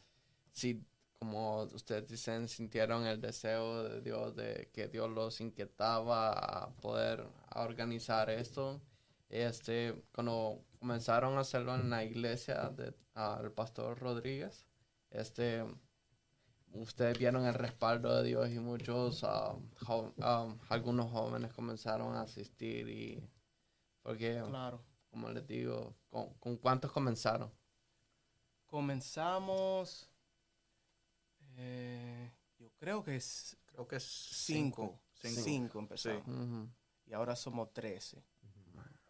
S2: si, como ustedes dicen, sintieron el deseo de Dios, de que Dios los inquietaba a poder a organizar esto. Este, cuando comenzaron a hacerlo en la iglesia del pastor Rodríguez, este, ustedes vieron el respaldo de Dios y muchos, ah, jo- ah, algunos jóvenes comenzaron a asistir y porque,
S6: Claro.
S2: como les digo, ¿con, con cuántos comenzaron?
S6: Comenzamos, eh, yo creo que es
S7: Creo que es
S6: cinco.
S7: Cinco.
S6: Cinco, empezamos. Y ahora somos trece.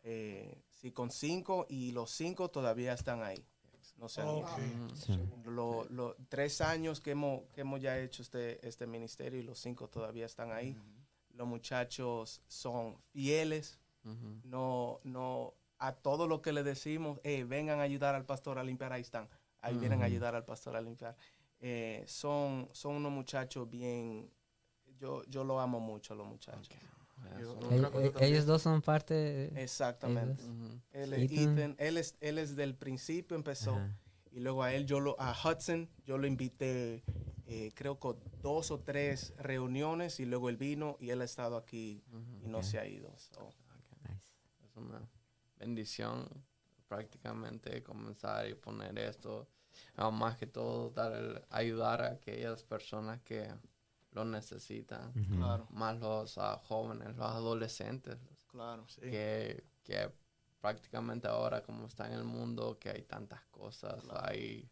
S6: Eh, sí, con cinco y los cinco todavía están ahí. No se han ido.
S3: Ok.
S2: Ujú.
S1: Sí.
S6: Lo- lo- tres años que hemos, que hemos ya hecho este, este ministerio y los cinco todavía están ahí. Los muchachos son fieles, no, no, a todo lo que le decimos, "Eh, vengan a ayudar al pastor a limpiar, ahí están, ahí vienen a ayudar al pastor a limpiar. Eh, son, son unos muchachos bien, yo, yo lo amo mucho a los muchachos.
S2: Eso.
S7: Yo- tú
S1: ellos dos son parte.
S6: Exactamente.
S2: Ujú.
S6: Él es
S1: Ethan.
S6: Ethan, él es, él es del principio empezó.
S1: Ajá.
S6: Y luego a él, yo lo, a Hudson, yo lo invité, eh, creo que dos o tres reuniones y luego él vino y él ha estado aquí
S2: Ujú.
S6: y no
S1: Ok.
S6: se ha ido. so.
S1: Nice.
S2: Es una bendición prácticamente comenzar y poner esto. Más que todo, dar el- ayudar a aquellas personas que lo necesitan.
S6: Claro,
S2: Más los ah, jóvenes, los adolescentes,
S6: claro.
S2: que, que prácticamente ahora como está en el mundo, que hay tantas cosas, hay...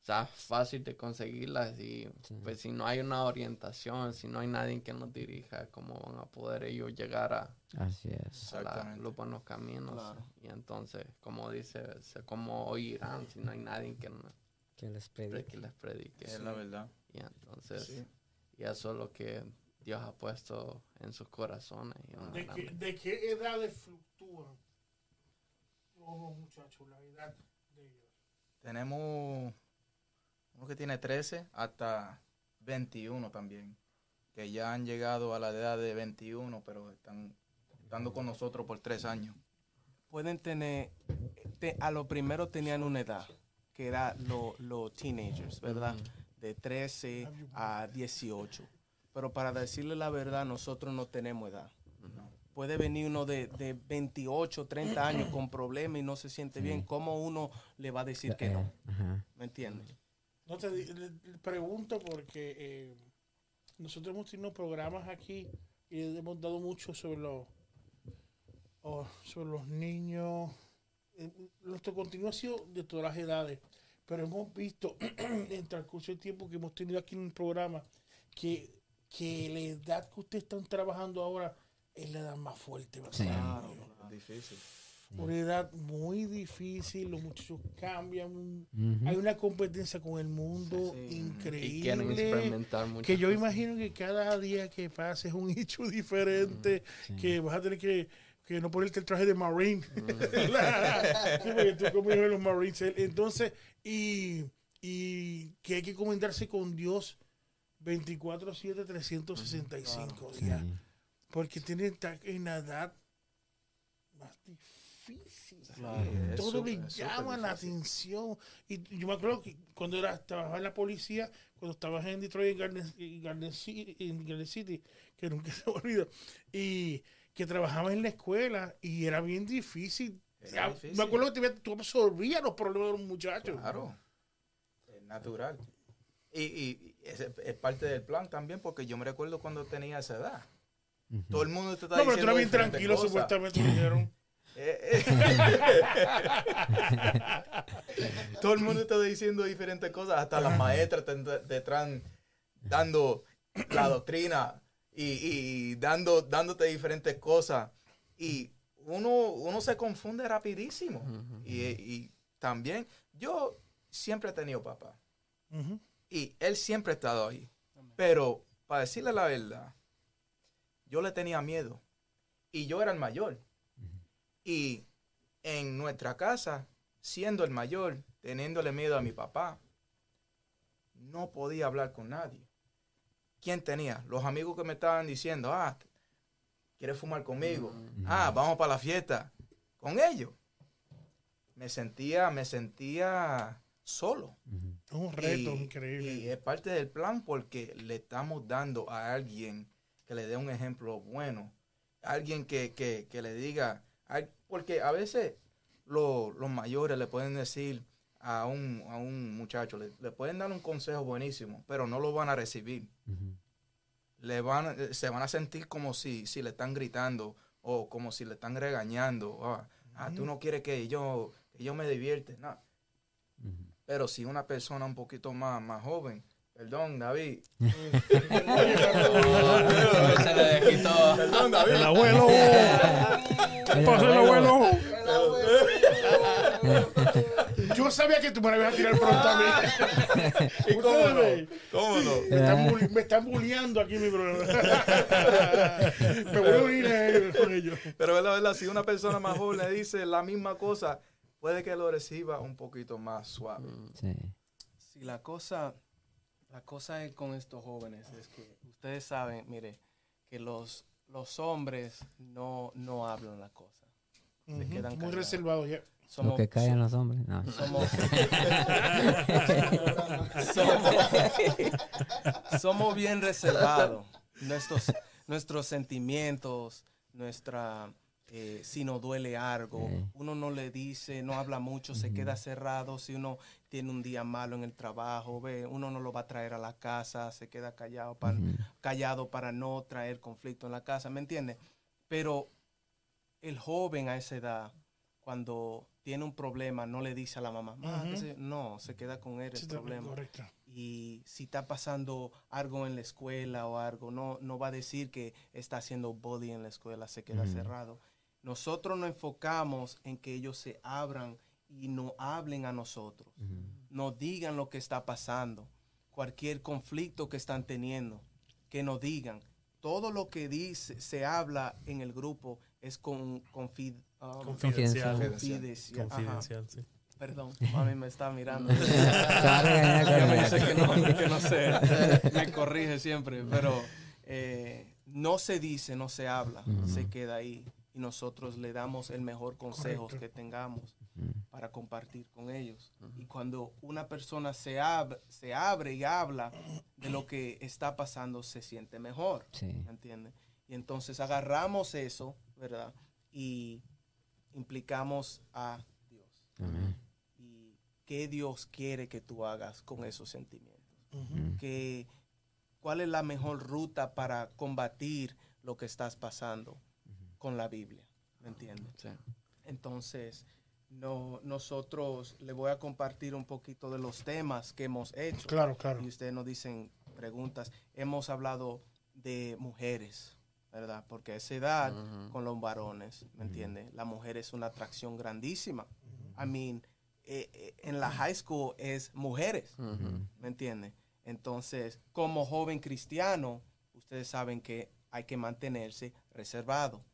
S2: O sea, fácil de conseguirlas y
S1: Sí.
S2: pues si no hay una orientación, si no hay nadie que nos dirija, ¿cómo van a poder ellos llegar a,
S1: Así es.
S2: a la- los buenos caminos?
S6: Claro.
S2: Y entonces, como dice, se- ¿cómo oirán si no hay nadie que,
S1: Que les
S2: que
S1: predique.
S2: les predique?
S7: Es la verdad.
S2: Y entonces,
S7: Sí.
S2: Y eso es lo que Dios ha puesto en sus corazones.
S3: ¿De qué, ¿De qué edades fluctúan los muchachos? La edad de ellos.
S7: Tenemos uno que tiene 13 hasta 21 también, que ya han llegado a la edad de 21, pero están estando con nosotros por tres años.
S6: Pueden tener, te- a lo primero tenían una edad, que era los los teenagers, ¿verdad? De 13 a 18. Pero para decirle la verdad, nosotros no tenemos edad. Puede venir uno de, de 28, 30 años con problemas y no se siente bien. ¿Cómo uno le va a decir que no?
S1: Eh.
S6: ¿Me entiendes?
S3: No te di- le- le pregunto porque eh, nosotros hemos tenido programas aquí y hemos dado mucho sobre los oh, sobre los niños. Eh, Nuestro contenido ha sido de todas las edades, pero hemos visto <clears throat> en el transcurso del tiempo que hemos tenido aquí en el programa que, que la edad que ustedes están trabajando ahora es la edad más fuerte. ¿verdad?
S1: Sí.
S6: Claro,
S7: Difícil.
S3: Una edad muy difícil, los muchachos cambian, hay una competencia con el mundo
S6: Sí.
S3: increíble.
S2: Y quieren experimentar mucho.
S3: Que yo imagino que cada día que pase es un <laughs> hecho diferente,
S1: Sí.
S3: que vas a tener que, que no ponerte el traje de Marine.
S2: Mm. <laughs>
S3: sí, porque tú como hijo de los Marines. Entonces, y, y que hay que comentarse con Dios 24-7, 365
S1: Sí.
S3: días. Porque tienen ta- en la edad más difícil.
S6: Claro.
S3: Todo le llama la atención. Y yo me acuerdo que cuando era, trabajaba en la policía, cuando estabas en Detroit, en Garden, en Garden City, en Garden City, que nunca <laughs> se me olvida, y que trabajaba en la escuela y era bien difícil.
S7: Era difícil.
S3: Me acuerdo que te- tú absorbías los problemas de los muchachos.
S7: Claro. Es natural. Y, y es, es parte del plan también, porque yo me recuerdo cuando tenía esa edad. Todo el mundo te está
S3: No, pero tú
S7: diciendo
S3: eras bien tranquilo,
S7: cosas.
S3: supuestamente me dijeron. <laughs>
S7: Eh, eh. <laughs> Todo el mundo está diciendo diferentes cosas, hasta las maestras te, te están dando la doctrina y, y dando, dándote diferentes cosas. Y uno, uno se confunde rapidísimo. Y, y también, yo siempre he tenido papá. Y él siempre ha estado ahí. Pero, para decirle la verdad, yo le tenía miedo. Y yo era el mayor. Y en nuestra casa, siendo el mayor, teniéndole miedo a mi papá, no podía hablar con nadie. ¿Quién tenía? Los amigos que me estaban diciendo, ah, ¿quieres fumar conmigo? Ah, vamos para la fiesta. Con ellos. Me sentía, me sentía solo.
S3: Es un reto
S7: Y-
S3: increíble.
S7: Y es parte del plan porque le estamos dando a alguien que le dé un ejemplo bueno. Alguien que, que- que le diga. Porque a veces lo- los mayores le pueden decir a un, a un muchacho, le, le pueden dar un consejo buenísimo, pero no lo van a recibir. Le van, eh, se van a sentir como si, si le están gritando o como si le están regañando. Ah, ah, tú no quieres que yo, que yo me divierte. No. Pero si una persona un poquito más, más joven, perdón, David.
S2: Se le quitó.
S7: Perdón, David.
S4: El abuelo. ¿Qué pasa, el abuelo?
S3: Yo sabía que tú me la ibas a tirar pronto a mí. <laughs>
S7: ¿Y cómo no? ¿Cómo no?
S3: Me están, bulli- me están bulleando aquí, mi brother. <laughs> me voy a unir a ellos, con ellos.
S7: Pero es la verdad, si una persona más joven le dice la misma cosa, puede que lo reciba un poquito más suave.
S1: Sí.
S6: Sí, la cosa, la cosa es con estos jóvenes es que ustedes saben, mire, que los, los hombres no, no hablan la cosa. Se quedan
S3: Muy
S6: callados.
S3: reservado ya.
S1: Lo que callan los hombres. No.
S6: somos, somos, <laughs> somos bien reservados. Nuestros, nuestros sentimientos, nuestra, eh, si nos duele algo,
S1: Sí.
S6: uno no le dice, no habla mucho, se queda cerrado. Si uno tiene un día malo en el trabajo, ve, uno no lo va a traer a la casa, se queda callado para, callado para no traer conflicto en la casa, ¿me entiendes? Pero el joven a esa edad, cuando tiene un problema, no le dice a la mamá, no, se queda con él el
S3: Sí,
S6: problema.
S3: Correcto.
S6: Y si está pasando algo en la escuela o algo, no, no va a decir que está haciendo bullying en la escuela, se queda cerrado. Nosotros nos enfocamos en que ellos se abran y no hablen a nosotros, nos digan lo que está pasando, cualquier conflicto que están teniendo, que nos digan. Todo lo que dice, se habla en el grupo es con, confid- um,
S4: Confidencial.
S6: confidencial.
S4: Confidencial, sí.
S6: Perdón, mami me está mirando.
S1: Te va a regañar
S6: que no, que no sé, me corrige siempre, pero eh, no se dice, no se habla, se queda ahí y nosotros le damos el mejor consejo
S3: Correcto.
S6: que tengamos para compartir con ellos. Y cuando una persona se, ab- se abre y habla de lo que está pasando, se siente mejor.
S1: Sí.
S6: ¿me entiendes? Y entonces agarramos eso, ¿verdad? Y implicamos a Dios.
S1: Amén.
S6: Y qué Dios quiere que tú hagas con esos sentimientos. Que, ¿Cuál es la mejor ruta para combatir lo que estás pasando con la Biblia? ¿Me entiendes?
S2: Sí.
S6: Entonces, no, nosotros le voy a compartir un poquito de los temas que hemos hecho.
S3: Claro, claro.
S6: Y ustedes nos dicen preguntas. Hemos hablado de mujeres, ¿verdad? Porque a esa edad, con los varones, ¿me entiendes? La mujer es una atracción grandísima. I mean, eh, eh, en la high school es mujeres. ¿me entiendes? Entonces, como joven cristiano, ustedes saben que hay que mantenerse reservado,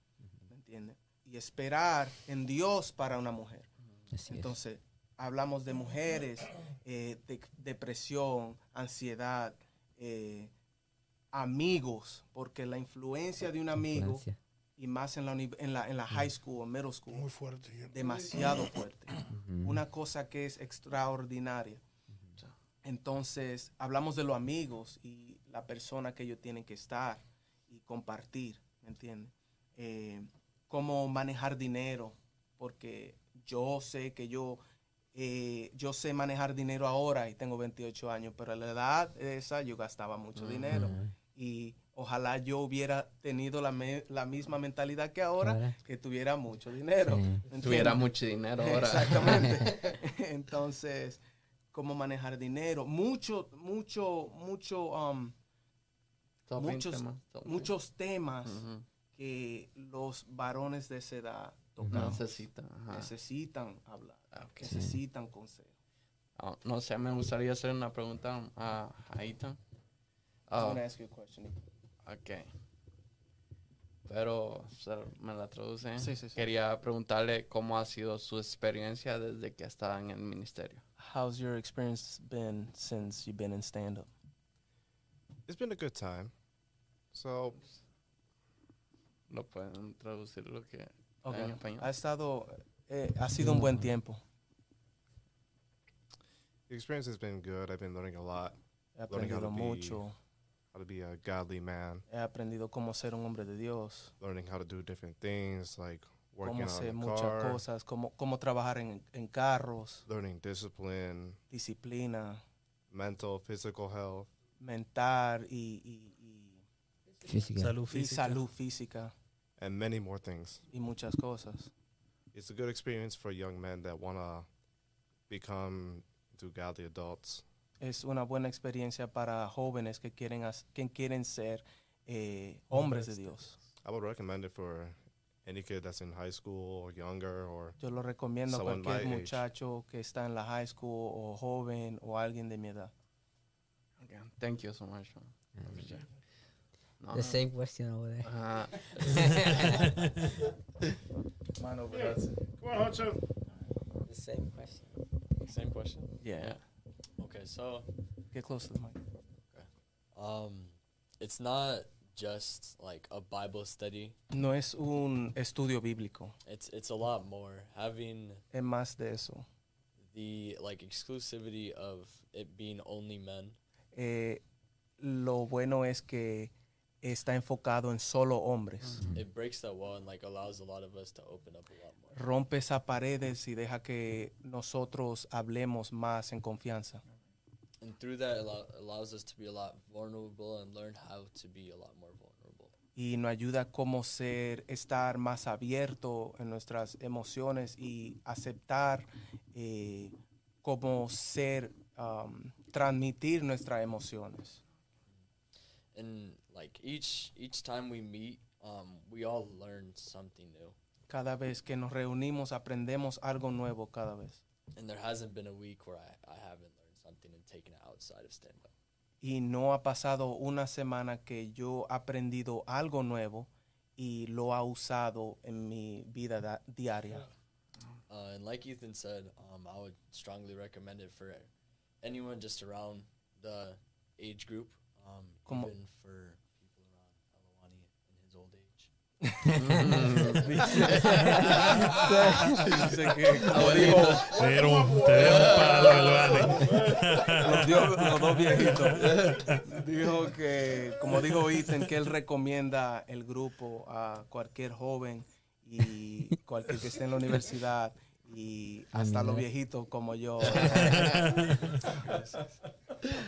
S6: ¿me entiendes? Y esperar en Dios para una mujer.
S1: Así es.
S6: Entonces, hablamos de mujeres, eh, de depresión, ansiedad, eh, amigos, porque la influencia de un amigo,
S1: Influencia.
S6: y más en la, en la, en la high school o middle school,
S3: Muy fuerte.
S6: demasiado fuerte.
S1: Ujú.
S6: Una cosa que es extraordinaria. Entonces, hablamos de los amigos y la persona que ellos tienen que estar y compartir, ¿me entiendes? Eh, cómo manejar dinero, porque yo sé que yo, eh, yo sé manejar dinero ahora y tengo 28 años, pero a la edad esa yo gastaba mucho dinero y ojalá yo hubiera tenido la, me- la misma mentalidad que ahora,
S1: Ahora.
S6: que tuviera mucho dinero.
S2: Tuviera mucho dinero ahora.
S6: Exactamente. <laughs> <laughs> Entonces, cómo manejar dinero. Mucho, mucho, mucho, um,
S2: Top 20
S6: muchos,
S2: temas, top 20.
S6: muchos temas que los varones de esa edad tocan,
S2: Necesita. ajá.
S6: necesitan hablar,
S2: Ah, ok.
S6: necesitan consejo.
S2: Ah, no sé, me gustaría hacer una pregunta a, a Ethan. Ah,
S6: I'm gonna ask you a question.
S2: ok. Pero se- me la traduce.
S6: Sí, sí, sí.
S2: Quería preguntarle cómo ha sido su experiencia desde que está en el ministerio.
S6: How's your experience been since you've been in stand up?
S8: It's been a good time. So
S2: ¿Lo pueden traducir lo que
S6: Okay.
S2: en español?
S6: Ha estado, eh, ha sido un buen tiempo.
S8: The experience has been good. I've been learning a lot.
S6: He
S8: Learning how to
S6: aprendido
S8: be-
S6: mucho.
S8: How to be a godly man.
S6: He aprendido cómo ser un hombre de Dios,
S8: Learning how to do different things like working
S6: cómo
S8: on
S6: hacer
S8: the
S6: muchas
S8: car.
S6: cosas, cómo, cómo trabajar en, en carros,
S8: Learning discipline,
S6: disciplina,
S8: mental, physical health.
S6: mental y, y- y-
S1: Física.
S4: Salud
S6: y
S4: física.
S6: salud física
S8: and many more things.
S6: y muchas cosas.
S8: It's a good experience for young men that want to become to godly adults.
S6: Es una buena experiencia para jóvenes que quieren, que quieren ser eh, hombres de Dios.
S8: I would recommend it for any kid that's in high school or younger or
S6: Yo lo recomiendo a
S8: Someone
S6: cualquier
S8: my age.
S6: muchacho que está en la high school o joven o alguien de mi edad.
S2: Okay. Thank you so much. Appreciate it. No,
S1: The same question over there.
S2: ajá. <laughs> <laughs>
S3: Come on, Hudson.
S1: The same question.
S9: Same question.
S6: Yeah.
S9: Okay, so
S6: Get close to the mic. Okay.
S9: um, it's not just like a Bible study.
S6: No es un estudio bíblico,
S9: It's it's a lot more. Having
S6: es más de eso.
S9: the like exclusivity of it being only men.
S6: Eh, lo bueno es que está enfocado en solo hombres. Rompe esas paredes y deja que nosotros hablemos más en confianza.
S9: And through that, it allow, allows us to be a lot vulnerable and learn how to be a lot more vulnerable.
S6: Y nos ayuda a cómo ser, estar más abierto en nuestras emociones y aceptar eh, cómo ser, um, transmitir nuestras emociones.
S9: And like each each time we meet, um, we all learn something new.
S6: Cada vez que nos reunimos aprendemos algo nuevo cada vez.
S9: And there hasn't been a week where I, I haven't learned something and taken it outside of stand up.
S6: Y no ha pasado una semana que yo he aprendido algo nuevo y lo ha usado en mi vida da- diaria.
S9: Uh, and like Ethan said, um, I would strongly recommend it for anyone just around the age group, um,
S6: Como-
S9: even for
S6: Dice que, como dijo,
S4: Te dieron un, te dieron un palo, Albani.
S6: los, dio- los dos viejitos. Dijo que, como dijo Ethan, que él recomienda el grupo a cualquier joven y cualquier que esté en la universidad y hasta los viejitos como yo.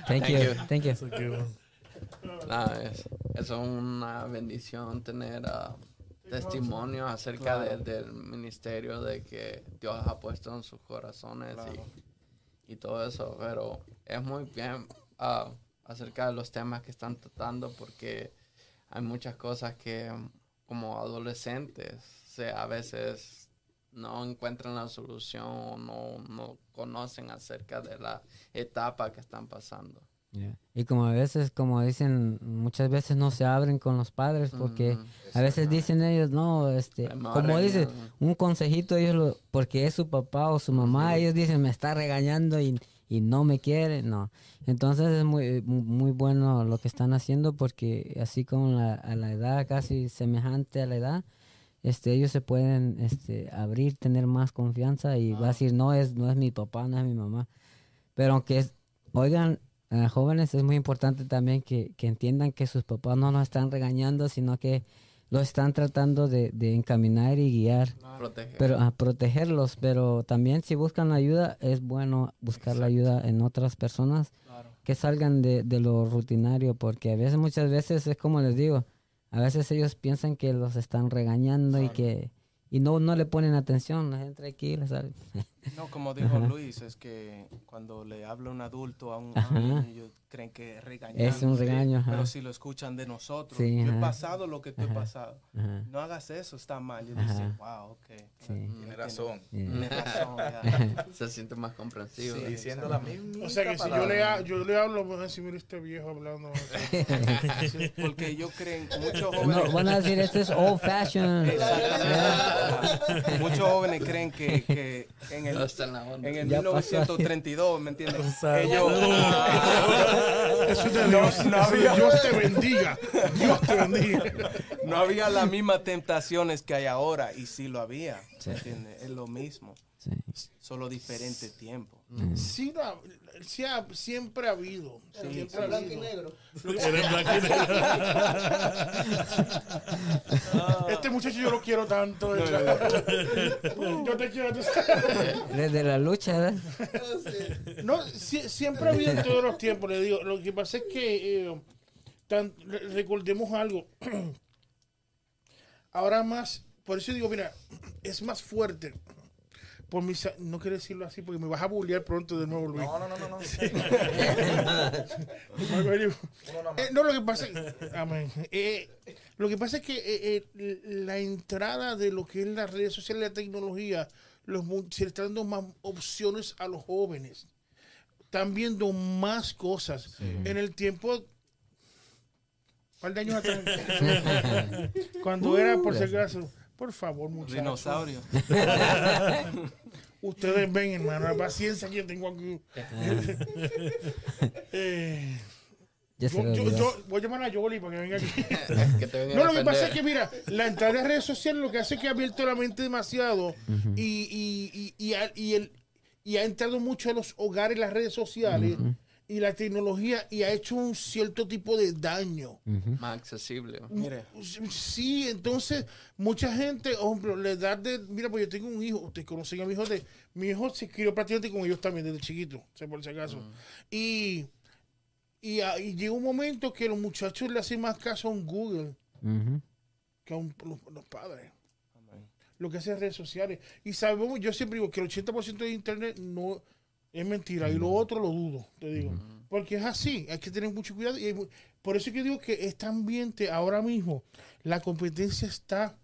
S1: Thank, you. Thank you.
S2: Nada, es, es una bendición tener ah, testimonio acerca de- del ministerio de que Dios ha puesto en sus corazones
S6: Claro.
S2: y, y todo eso. Pero es muy bien ah, acerca de los temas que están tratando porque hay muchas cosas que como adolescentes se, a veces no encuentran la solución o no, no conocen acerca de la etapa que están pasando.
S1: Yeah. Y como a veces, como dicen, muchas veces no se abren con los padres porque
S2: Ujú.
S1: a veces dicen ellos, no, este, como dicen,
S2: regañar.
S1: un consejito ellos lo, porque es su papá o su mamá, ellos dicen, me está regañando y, y no me quiere, no. Entonces es muy, mu- muy bueno lo que están haciendo porque así como la, a la edad casi semejante a la edad, este, ellos se pueden este, abrir, tener más confianza y va a decir, no es, no es mi papá, no es mi mamá. Pero aunque es, oigan, a jóvenes es muy importante también que, que entiendan que sus papás no los están regañando, sino que los están tratando de, de encaminar y guiar,
S2: Proteger.
S1: pero a protegerlos. Pero también si buscan ayuda, es bueno buscar la ayuda en otras personas que salgan de, de lo rutinario, porque a veces, muchas veces es como les digo, a veces ellos piensan que los están regañando y que y no, no le ponen atención, la gente tranquila, ¿sabes? <laughs>
S6: No, como dijo Luis, es que cuando le habla un adulto a un, a un
S1: Ajá.
S6: niño, ellos creen que es regañar.
S1: Es un regaño, ajá.
S6: Pero si lo escuchan de nosotros,
S1: Sí,
S6: yo he
S1: ajá.
S6: pasado lo que tú he
S1: Ajá.
S6: pasado.
S1: Ajá.
S6: No hagas eso, está mal. Yo
S1: Ajá.
S6: dice, wow, ok.
S1: Sí.
S7: Tiene razón.
S1: Yeah.
S6: Tienes razón, ya. <laughs>
S2: Se siente más comprensivo.
S6: Sí.
S7: Diciendo la misma.
S3: O sea que si yo le, ha- yo le hablo, voy a decir, mira este viejo hablando. <laughs>
S6: Sí, Porque ellos creen, muchos jóvenes...
S1: No, van a decir, este es old fashion.
S6: Exactamente. Muchos jóvenes creen que, que en el,
S2: No está en la onda.
S6: en el
S1: Ya pasó.
S6: 1932, ¿me entiendes?
S4: Exacto.
S6: Ellos, <laughs>
S3: Eso es de Dios. De Dios te bendiga. Dios te bendiga.
S6: no había las mismas tentaciones que hay ahora y sí lo había,
S1: Sí.
S6: ¿me entiendes? Es lo mismo,
S1: Sí.
S6: solo diferente tiempo.
S3: Sí, no, sí ha- siempre ha habido. siempre ha
S5: Blanco y
S3: habido.
S5: negro.
S4: Eres blanco y negro. <laughs>
S3: Este muchacho yo lo quiero tanto. Yo te quiero. <laughs>
S1: Desde la lucha, ¿verdad?
S3: No, sí- siempre ha habido en todos los tiempos, le digo. Lo que pasa es que eh, tan- recordemos algo. <clears throat> Ahora más, por eso digo, mira, es más fuerte. Por mis, a- no quiero decirlo así porque me vas a bullear pronto de nuevo, Luis.
S7: No, no, no, no. no. <laughs>
S3: Eh, no, lo que pasa amén. Eh, lo que pasa es que eh, eh, la entrada de lo que es las redes sociales y la tecnología, los, se le está dando más opciones a los jóvenes. Están viendo más cosas. En el tiempo, par de años atrás, <laughs> cuando era, por si acaso, por favor, muchachos.
S6: Dinosaurio. <laughs>
S3: Ustedes ven, hermano, la paciencia que yo tengo aquí. <laughs> Eh, yo, voy a llamar a Yoli para que venga aquí. <laughs>
S2: que te vengan
S3: No,
S2: a
S3: lo que pasa es que, mira, la entrada de redes sociales lo que hace es que ha abierto la mente demasiado y, y, y, y, ha, y el- y ha entrado mucho a los hogares las redes sociales y la tecnología y ha hecho un cierto tipo de daño.
S2: Más accesible.
S6: Mire.
S3: Sí, entonces mucha gente, por ejemplo, la edad de, mira, pues yo tengo un hijo, ustedes conocen a mi hijo de, mi hijo se crió prácticamente con ellos también desde chiquito, por si acaso. Y, y, ah, y llega un momento que los muchachos le hacen más caso a un Google que a un- los, los padres. Lo que hacen redes sociales. Y sabemos, yo siempre digo que el 80% de internet no es mentira. Y lo otro lo dudo, te digo. Porque es así, hay que tener mucho cuidado. Y hay por eso es que digo que este ambiente ahora mismo, la competencia está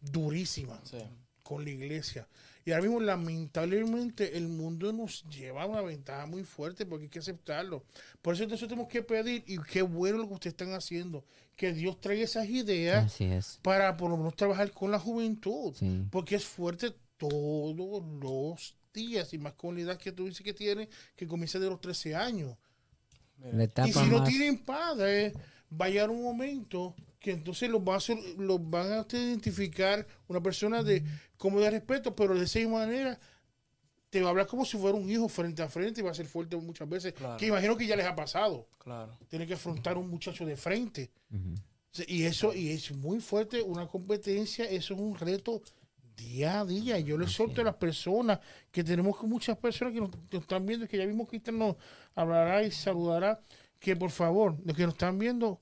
S3: durísima
S6: Sí.
S3: con la iglesia. Y ahora mismo, lamentablemente, el mundo nos lleva a una ventaja muy fuerte porque hay que aceptarlo. Por eso nosotros tenemos que pedir, y qué bueno lo que ustedes están haciendo, que Dios traiga esas ideas
S1: Así es.
S3: para por lo menos trabajar con la juventud.
S1: Sí.
S3: Porque es fuerte todos los días, y más con la edad que tú dices que tiene, que comienza de los 13 años. Y si no
S1: más-
S3: tienen padres, va a llegar un momento que entonces los, va a hacer- los van a identificar una persona de como de respeto, pero de esa misma manera te va a hablar como si fuera un hijo frente a frente y va a ser fuerte muchas veces.
S6: Claro.
S3: Que imagino que ya les ha pasado.
S6: Claro.
S3: Tiene que afrontar a un muchacho de frente. Y eso y es muy fuerte, una competencia, eso es un reto día a día. Yo le suelto a las personas que tenemos muchas personas que nos, nos están viendo, que ya mismo Cristian nos hablará y saludará, que por favor, los que nos están viendo,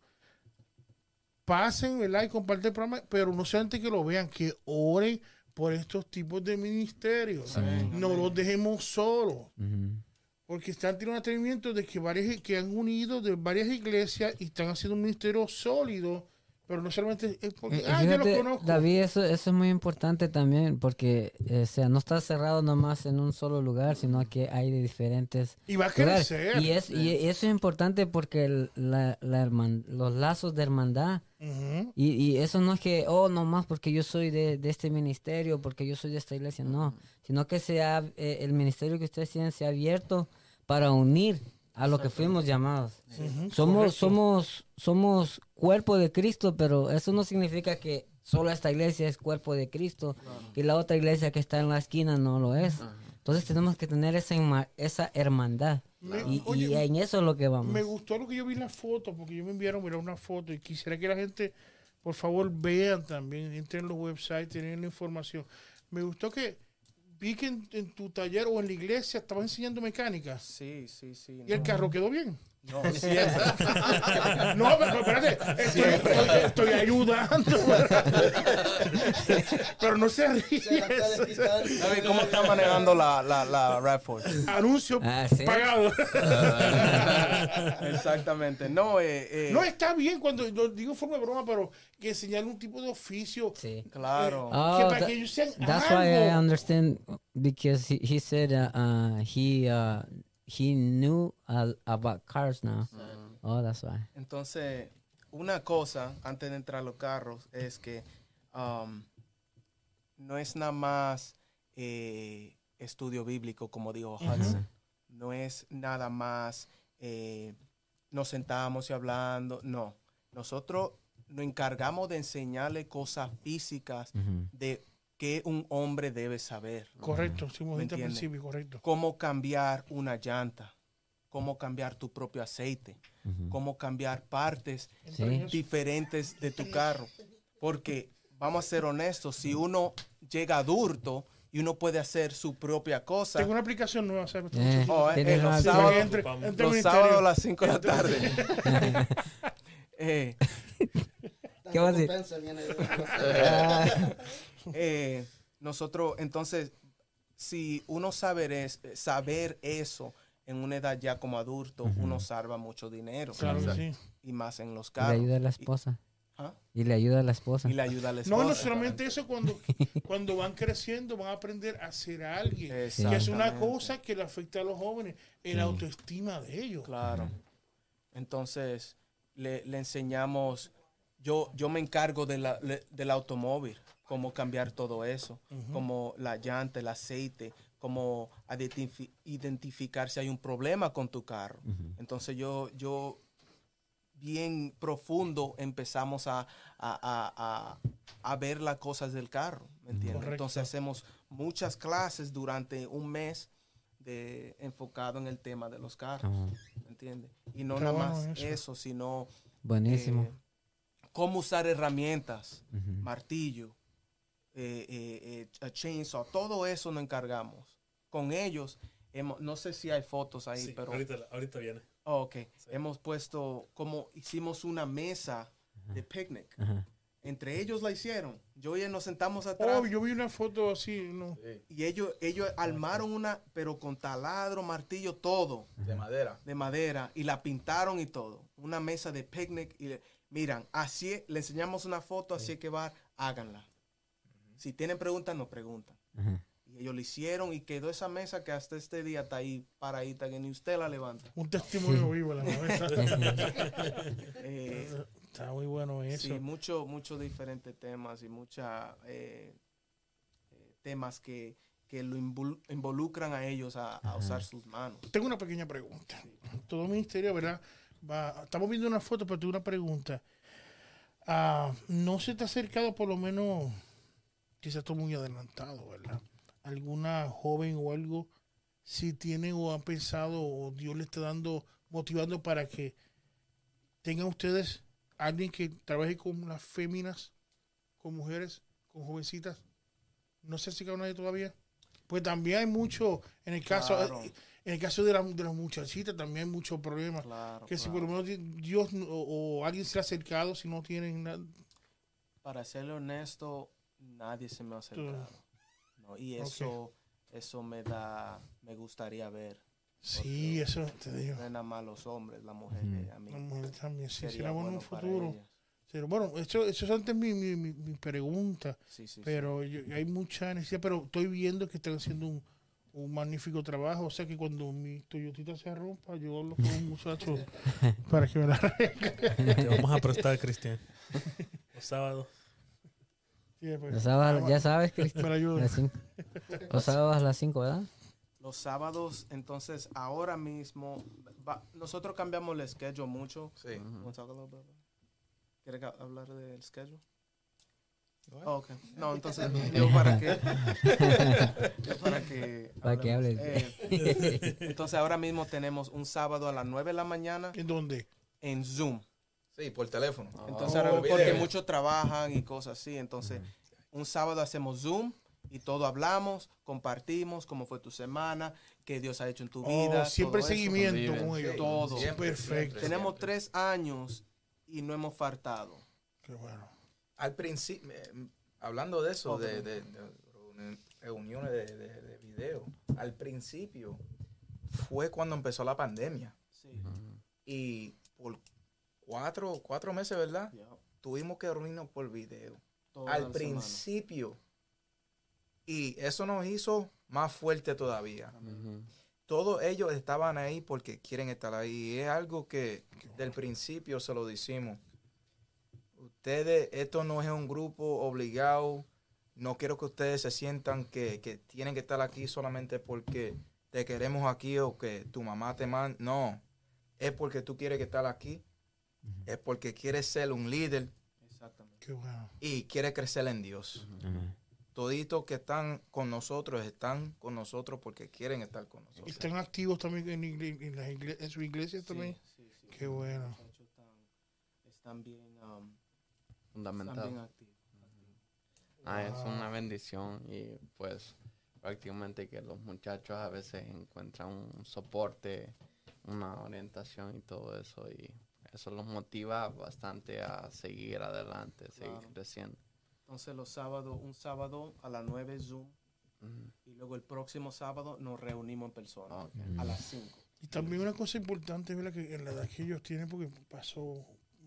S3: pasen, ¿verdad? Y comparten el programa, pero no solamente que lo vean, que oren por estos tipos de ministerios. No los dejemos solos. Porque están teniendo un atrevimiento de que varias que han unido de varias iglesias y están haciendo un ministerio sólido, pero no solamente es porque,
S1: Eh,
S3: ah, yo los
S1: fíjate,
S3: conozco.
S1: David, eso, eso es muy importante también porque eh, o sea, no está cerrado nomás en un solo lugar, sino que hay de diferentes
S3: y va a crecer.
S1: Y, es, y eso es importante porque el- la, la herman- los lazos de hermandad, y, y eso no es que, oh, nomás porque yo soy de, de este ministerio, porque yo soy de esta iglesia, no, sino que sea, eh, el ministerio que ustedes tienen se ha abierto para unir a lo que fuimos llamados. Somos, somos, somos cuerpo de Cristo, pero eso no significa que solo esta iglesia es cuerpo de Cristo y la otra iglesia que está en la esquina no lo es. Entonces tenemos que tener esa, esa hermandad.
S3: Me-
S1: Y, y
S3: oye,
S1: en eso es lo que vamos.
S3: Me gustó lo que yo vi en la foto, porque yo me enviaron mira, una foto y quisiera que la gente, por favor, vean también, entren en los websites, tienen la información. Me gustó que vi que en, en tu taller o en la iglesia estabas enseñando mecánica
S6: Sí, sí, sí.
S3: y el carro quedó bien.
S6: No, siempre. <laughs>
S3: No, <laughs> pero espérate, estoy, estoy- estoy ayudando. Pero no se ríe.
S6: David, <laughs> ¿Cómo está manejando la, la, la Radford?
S3: Anuncio
S1: Ah, sí.
S3: pagado.
S6: Exactamente. No, eh, eh,
S3: No está bien cuando yo digo forma de broma, pero que enseñar un tipo de oficio.
S1: Sí.
S6: claro.
S1: Oh,
S3: que para que ellos sean
S1: That's
S3: algo.
S1: why I understand because he, he said uh, uh, he uh, he knew uh, about cars now. Oh, that's why.
S6: Entonces, una cosa antes de entrar a los carros es que um, no es nada más eh, estudio bíblico, como dijo Hudson. No es nada más eh, nos sentamos y hablando. No. Nosotros nos encargamos de enseñarle cosas físicas de que un hombre debe saber.
S3: Correcto, sí, principio, correcto.
S6: Cómo cambiar una llanta, cómo cambiar tu propio aceite,
S1: Ujú.
S6: cómo cambiar partes
S1: Sí.
S6: diferentes de tu carro. Porque, vamos a ser honestos, si uno llega adulto y uno puede hacer su propia cosa,
S3: Tengo una aplicación nueva, ¿sabes?
S1: Eh,
S6: Oh, eh, eh, los sábados-
S3: entre- entre el
S6: los sábados a las 5 de la tarde. <laughs> <laughs> Eh,
S1: ¿Qué va a decir?
S6: Eh, nosotros, entonces, si uno saber, es, saber eso en una edad ya como adulto, uno salva mucho dinero.
S3: Claro sí.
S6: Y más en los
S1: Y le
S6: carros.
S1: ayuda a la esposa.
S6: ¿Ah?
S1: Y le ayuda a la esposa.
S6: Y le ayuda a la
S3: No, no
S6: esposa.
S3: solamente eso, cuando, <laughs> cuando van creciendo van a aprender a ser alguien. Que es una cosa que le afecta a los jóvenes, el autoestima de ellos.
S6: Claro. Entonces, le, le enseñamos, yo, yo me encargo de la- le- del automóvil, cómo cambiar todo eso, como la llanta, el aceite, cómo identifi- identificar si hay un problema con tu carro. Entonces yo, yo bien profundo empezamos a, a- a- a- ver las cosas del carro, ¿me entiendes?
S3: Correcto.
S6: Entonces hacemos muchas clases durante un mes de, enfocado en el tema de los carros. ¿me entiendes? Y no nada
S3: bueno
S6: más
S3: eso.
S6: eso. sino
S1: buenísimo.
S6: eh, cómo usar herramientas, martillo, eh, eh, eh, a chainsaw, todo eso nos encargamos. Con ellos, hemos, no sé si hay fotos ahí,
S4: Sí,
S6: pero
S4: ahorita, ahorita viene.
S6: oh, ok, hemos puesto como hicimos una mesa de picnic.
S1: Ajá.
S6: Entre ellos la hicieron. Yo y él nos sentamos atrás
S3: Oh, yo vi una foto así, no.
S6: y ellos, ellos armaron una, pero con taladro, martillo, todo
S7: De madera.
S6: de madera y la pintaron y todo. Una mesa de picnic y le- miran, así es- le enseñamos una foto, así es que va, háganla. Si tienen preguntas, nos preguntan.
S1: Ajá.
S6: Y ellos lo hicieron y quedó esa mesa que hasta este día está ahí paradita, que ni usted la levanta.
S3: Un testimonio vivo la cabeza. <laughs>
S6: Eh,
S3: Está muy bueno eso.
S6: sí, muchos muchos diferentes temas y muchos temas que, que lo invol- involucran a ellos a, a usar sus manos.
S3: Tengo una pequeña pregunta. Todo ministerio, ¿verdad? Va, estamos viendo una foto, pero tengo una pregunta. Ah, ¿No se te ha acercado por lo menos, quizás estoy muy adelantado, ¿verdad? ¿Alguna joven o algo, si tienen o han pensado o Dios le está dando, motivando para que tengan ustedes alguien que trabaje con las féminas, con mujeres, con jovencitas? ¿No se ha acercado nadie todavía? Pues también hay mucho, en el caso,
S6: Claro.
S3: en el caso de, la- de las muchachitas también hay muchos problemas.
S6: Claro,
S3: que si por lo menos di- Dios o, o alguien se ha acercado, si no tienen nada.
S6: Para serle honesto, nadie se me ha acercado. ¿no? Y eso, eso me da, me gustaría ver.
S3: Sí, eso te digo.
S6: No es nada más los hombres, las mujeres. A mí
S3: La mujer también, sí, será bueno en un futuro. Pero bueno, eso, eso es antes mi, mi, mi, mi pregunta.
S6: Sí, sí, sí.
S3: Pero yo- hay mucha necesidad, pero estoy viendo que están haciendo un, un magnífico trabajo. O sea que cuando mi Toyotita se rompa, yo hablo con un muchacho <laughs> para que me la arregle.
S4: Te vamos a prestar, Cristian. <laughs> Los sábados.
S3: Sí, pues,
S1: Los sábados, ya sabes, Cristian. Los sábados a las 5, ¿verdad?
S6: Los sábados, entonces, ahora mismo, va- nosotros cambiamos el schedule mucho.
S7: Sí.
S6: Wanna talk a little bit about it? ¿Quiere ca- hablar del schedule? Oh, ok. No, entonces, <laughs> yo para que... <laughs> yo para que...
S1: Para que hables.
S6: Eh, entonces, ahora mismo tenemos un sábado a las 9 de la mañana
S3: ¿En dónde?
S6: en Zoom.
S7: Sí, por teléfono.
S6: Entonces,
S3: Oh,
S6: ahora, porque muchos trabajan y cosas así. Entonces, un sábado hacemos Zoom Y todo hablamos, compartimos cómo fue tu semana, qué Dios ha hecho en tu
S3: Oh,
S6: vida.
S3: siempre seguimiento con ellos.
S6: Todo.
S7: Siempre,
S3: Perfecto.
S7: siempre,
S6: Tenemos
S7: siempre.
S6: tres años y no hemos faltado.
S3: Qué bueno.
S7: Al principio, eh, hablando de eso, de, reuniones de, de- de video, al principio fue cuando empezó la pandemia.
S6: Sí.
S7: Y por cuatro, cuatro meses, ¿verdad? Tuvimos que reunirnos por video.
S6: Toda
S7: al
S6: semana.
S7: principio. Y eso nos hizo más fuerte todavía. Todos ellos estaban ahí porque quieren estar ahí. Y es algo que del principio se lo decimos. Ustedes, esto no es un grupo obligado. No quiero que ustedes se sientan que, que tienen que estar aquí solamente porque te queremos aquí o que tu mamá te manda. No, es porque tú quieres que estar aquí. Es porque quieres ser un líder
S6: Exactamente.
S3: Qué bueno.
S7: y quieres crecer en Dios.
S1: Amén.
S7: Toditos que están con nosotros están con nosotros porque quieren estar con
S3: ¿Y
S7: nosotros.
S3: están activos también en, igle- en, las igle- en su iglesia también?
S6: Sí, sí, sí.
S3: Qué bueno.
S6: Los muchachos Están, están bien, um, están
S2: Fundamentado.
S6: bien activos.
S2: Ah, es una bendición y pues prácticamente que los muchachos a veces encuentran un soporte, una orientación y todo eso y eso los motiva bastante a seguir adelante, seguir
S6: Claro.
S2: creciendo.
S6: Entonces los sábados, un sábado a las 9 Zoom y luego el próximo sábado nos reunimos en persona a las 5.
S3: Y también una cosa importante, ¿verdad? Que en la edad que ellos tienen, porque pasó,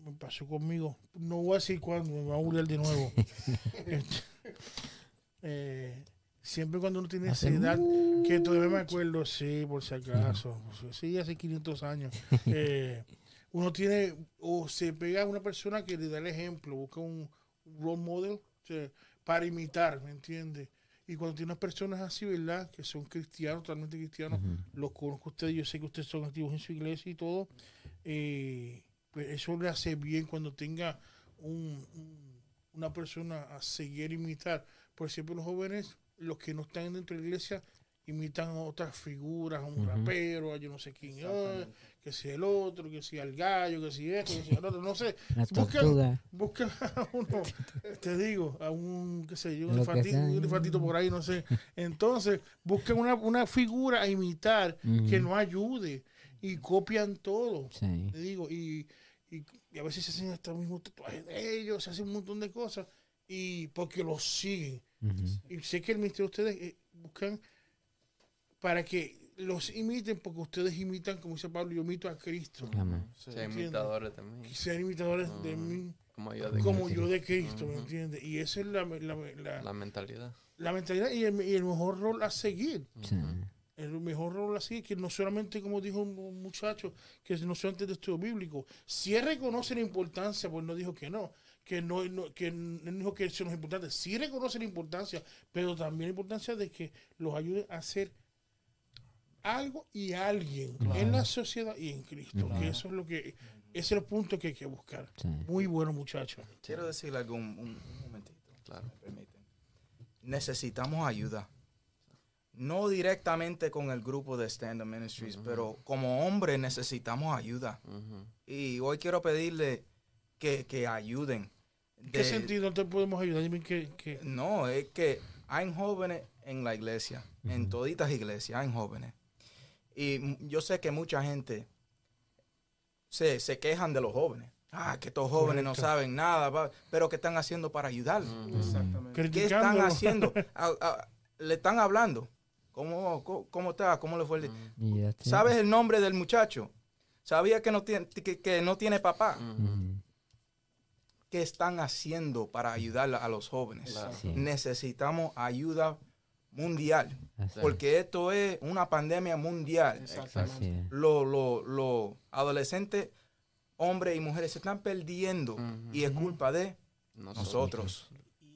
S3: me pasó conmigo. No voy a decir cuándo, me va a burlar de nuevo. <laughs> Este, eh, siempre cuando uno tiene esa edad, que todavía me acuerdo, sí, por si acaso, sí, hace 500 años, <laughs> eh, uno tiene, o se pega a una persona que le da el ejemplo, busca un role model o sea, para imitar, ¿me entiendes? Y cuando tiene unas personas así, ¿verdad? Que son cristianos, totalmente cristianos, los conozco a ustedes, yo sé que ustedes son activos en su iglesia y todo, eh, pues eso le hace bien cuando tenga un- un- una persona a seguir imitar. Por ejemplo, los jóvenes, los que no están dentro de la iglesia, imitan a otras figuras, a un rapero, a yo no sé quién, ah. Que si el otro, que si el gallo, que si esto, que si el otro, no sé.
S1: Tortuga.
S3: buscan a uno, te digo, a un, qué sé yo, un
S1: que
S3: elefantito por ahí, no sé. Entonces, buscan una, una figura a imitar que
S1: Ujú.
S3: no ayude y copian todo.
S1: Sí.
S3: Te digo, y, y, y a veces se hacen hasta el mismo tatuaje de ellos, se hacen un montón de cosas y porque los siguen. Y sé que el ministerio de ustedes eh, buscan para que los imiten, porque ustedes imitan, como dice Pablo, yo imito a Cristo.
S1: Amén.
S3: Entiendo.
S2: imitadores también.
S3: Que sean imitadores de
S2: Ah,
S3: mí,
S2: Como yo de
S3: como
S2: Cristo.
S3: yo de Cristo, ¿me entiendes? Y esa es la, la, la-
S2: La mentalidad.
S3: la mentalidad y el, y el mejor rol a seguir. El mejor rol así, que no solamente, como dijo un muchacho, que no solamente de estudio bíblico, si él reconoce la importancia, pues no dijo que no, que no, no- que no dijo que eso no es importante, sí reconoce la importancia, pero también la importancia de que los ayude a hacer algo y alguien en la sociedad y en Cristo, que eso es lo que, ese es el punto que hay que buscar.
S1: Sí.
S3: Muy bueno, muchacho.
S7: Quiero decirle algo un, un- un momentito.
S2: Claro.
S7: me permiten. Necesitamos ayuda. No directamente con el grupo de Stand Up Ministries, pero como hombre necesitamos ayuda. Y hoy quiero pedirle que, que ayuden.
S3: ¿En qué
S7: De-
S3: sentido te podemos ayudar? Dime que, que-
S7: No, es que hay jóvenes en la iglesia, en toditas iglesias, hay jóvenes. Y yo sé que mucha gente se, se quejan de los jóvenes. Ah, que estos jóvenes no saben nada, pero ¿qué están haciendo para ayudarlos?
S6: Exactamente.
S7: ¿Qué están haciendo? <laughs> A- a- le están hablando. ¿Cómo, cómo, cómo está? ¿Cómo le fue el
S1: está.
S7: ¿Sabes el nombre del muchacho? ¿Sabía que no tiene, que, que no tiene papá?
S1: Ujú.
S7: ¿Qué están haciendo para ayudar a los jóvenes?
S2: Claro.
S1: Sí.
S7: Necesitamos ayuda mundial,
S1: Así,
S7: porque esto es una pandemia mundial.
S6: Exactamente.
S7: Los lo, lo adolescentes, hombres y mujeres, se están perdiendo y es culpa de
S2: Nosotros.
S7: nosotros.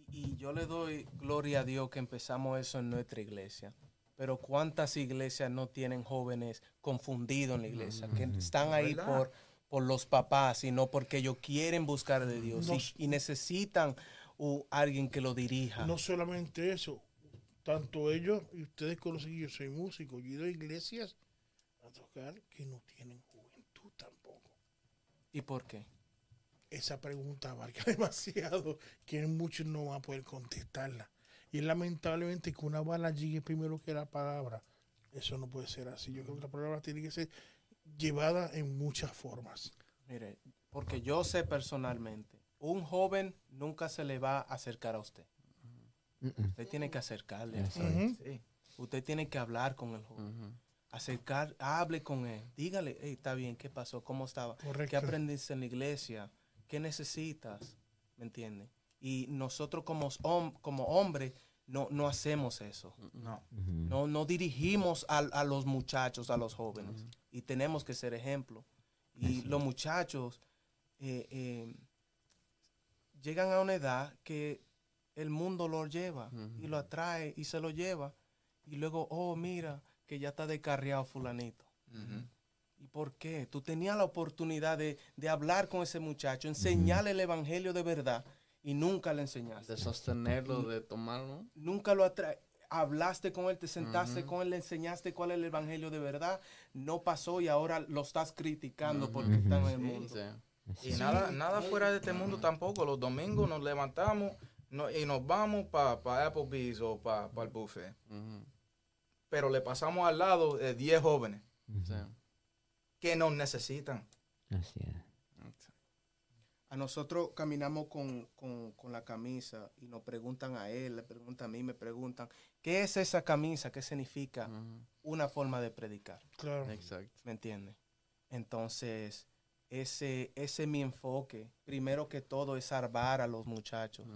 S6: Y, y yo le doy gloria a Dios que empezamos eso en nuestra iglesia. Pero ¿cuántas iglesias no tienen jóvenes confundidos en la iglesia? Que están ahí
S7: ¿Verdad?
S6: por, por los papás y no porque ellos quieren buscar de Dios y-
S3: Nos-
S6: y, necesitan u- alguien que lo dirija.
S3: No solamente eso, tanto ellos y ustedes conocen que yo soy músico, yo he ido a iglesias a tocar que no tienen juventud tampoco.
S6: ¿Y por qué?
S3: Esa pregunta abarca <laughs> demasiado que muchos no van a poder contestarla. Y es lamentablemente que una bala llegue primero que la palabra. Eso no puede ser así. Yo creo que la palabra tiene que ser llevada en muchas formas.
S6: Mire, porque yo sé personalmente, un joven nunca se le va a acercar a usted. Usted tiene que acercarle. Sí. Usted tiene que hablar con el joven. Acercar, hable con él. Dígale, hey, está bien, ¿qué pasó? ¿Cómo estaba? ¿Qué
S3: Correcto.
S6: aprendiste en la iglesia? ¿Qué necesitas? ¿Me entiende? Y nosotros como, hom- como hombres no, no hacemos eso.
S7: No.
S6: No, no dirigimos a, a los muchachos, a los jóvenes. Y tenemos que ser ejemplo. Y los muchachos eh, eh, llegan a una edad que el mundo lo lleva y lo atrae y se lo lleva. Y luego, oh, mira, que ya está descarriado fulanito. ¿Y por qué? Tú tenías la oportunidad de, de hablar con ese muchacho, enseñarle el evangelio de verdad y nunca le enseñaste.
S2: De sostenerlo, de tomarlo.
S6: Nunca lo atra hablaste con él, te sentaste con él, le enseñaste cuál es el evangelio de verdad. No pasó y ahora lo estás criticando porque
S1: Ujú.
S6: están en el mundo.
S2: sí.
S7: Y nada, nada fuera de este mundo tampoco. Los domingos nos levantamos no- y nos vamos para Applebee's o para el buffet. Pero le pasamos al lado de 10 jóvenes que nos necesitan.
S1: Así es.
S6: A nosotros caminamos con, con- con la camisa y nos preguntan a él, le preguntan a mí, me preguntan, ¿qué es esa camisa? ¿Qué significa? Una forma de predicar.
S3: Claro.
S2: Exacto.
S6: ¿Me entiendes? Entonces, ese, ese es mi enfoque. Primero que todo es salvar a los muchachos.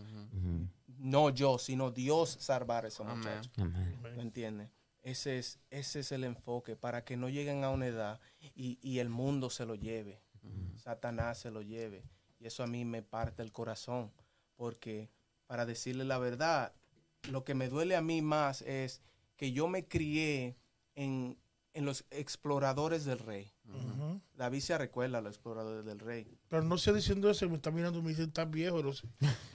S6: No yo, sino Dios salvar a esos muchachos.
S1: Amén.
S6: ¿Me entiendes? Ese es, ese es el enfoque, para que no lleguen a una edad y, y el mundo se lo lleve, Satanás se lo lleve. Y eso a mí me parte el corazón, porque para decirle la verdad, lo que me duele a mí más es que yo me crié en, en los exploradores del rey.
S3: Ujú.
S6: David se recuerda a los exploradores del rey.
S3: Pero no sé diciendo eso, me está mirando y me dice, estás viejo. No sé.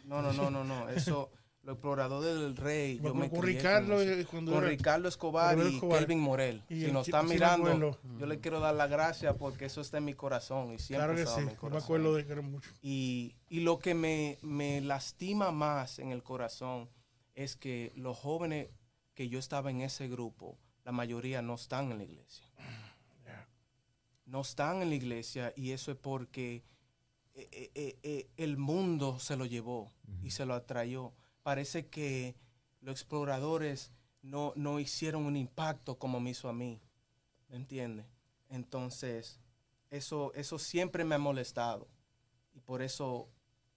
S6: No, no, no, no, no. <laughs> Eso, los exploradores del rey. Yo me
S3: con Ricardo,
S6: eso.
S3: eh, cuando
S6: con
S3: era-
S6: Ricardo Escobar
S3: Ricardo
S6: y
S3: Escobar.
S6: Kelvin Morel.
S3: Y
S6: si nos están mirando, yo le quiero dar las gracias porque eso está en mi corazón y siempre
S3: Claro que sí.
S6: en mi
S3: Yo me
S6: corazón.
S3: acuerdo de que era mucho.
S6: Y, y lo que me, me lastima más en el corazón es que los jóvenes que yo estaba en ese grupo, la mayoría no están en la iglesia. No están en la iglesia y eso es porque eh, eh, eh, el mundo se lo llevó y se lo atrayó. Parece que los exploradores no, no hicieron un impacto como me hizo a mí. ¿Me entiendes? Entonces, eso, eso siempre me ha molestado. Y por eso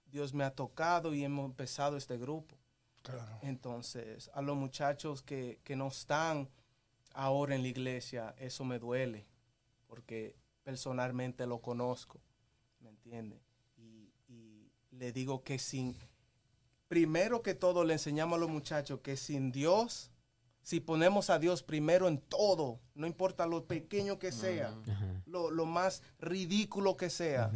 S6: Dios me ha tocado y hemos empezado este grupo.
S3: Claro.
S6: Entonces, a los muchachos que, que no están ahora en la iglesia, eso me duele, porque personalmente lo conozco, ¿me entiende? Y, y le digo que sin, primero que todo le enseñamos a los muchachos que sin Dios, si ponemos a Dios primero en todo, no importa lo pequeño que sea, lo, lo más ridículo que sea,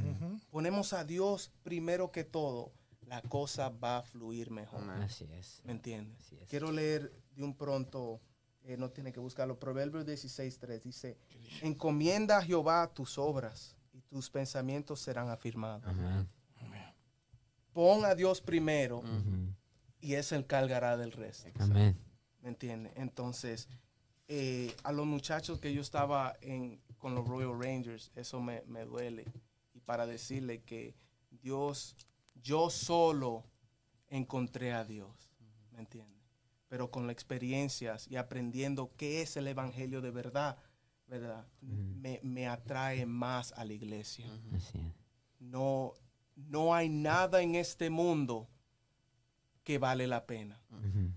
S6: ponemos a Dios primero que todo, la cosa va a fluir mejor.
S1: Así es.
S6: ¿Me entiendes?
S1: Así es.
S6: Quiero leer de un pronto, eh, no tiene que buscarlo, Proverbios 16.3 dice, encomienda a Jehová tus obras y tus pensamientos serán afirmados.
S1: Amén.
S6: Pon a Dios primero y Él se encargará del resto.
S1: Amén.
S6: ¿Me entiendes? Entonces, eh, a los muchachos que yo estaba en, con los Royal Rangers, eso me, me duele. Y para decirle que Dios, yo solo encontré a Dios, ¿me entiendes? Pero con las experiencias y aprendiendo qué es el Evangelio de verdad, ¿verdad? me, me atrae más a la iglesia.
S1: Así es.
S6: No, no hay nada en este mundo que vale la pena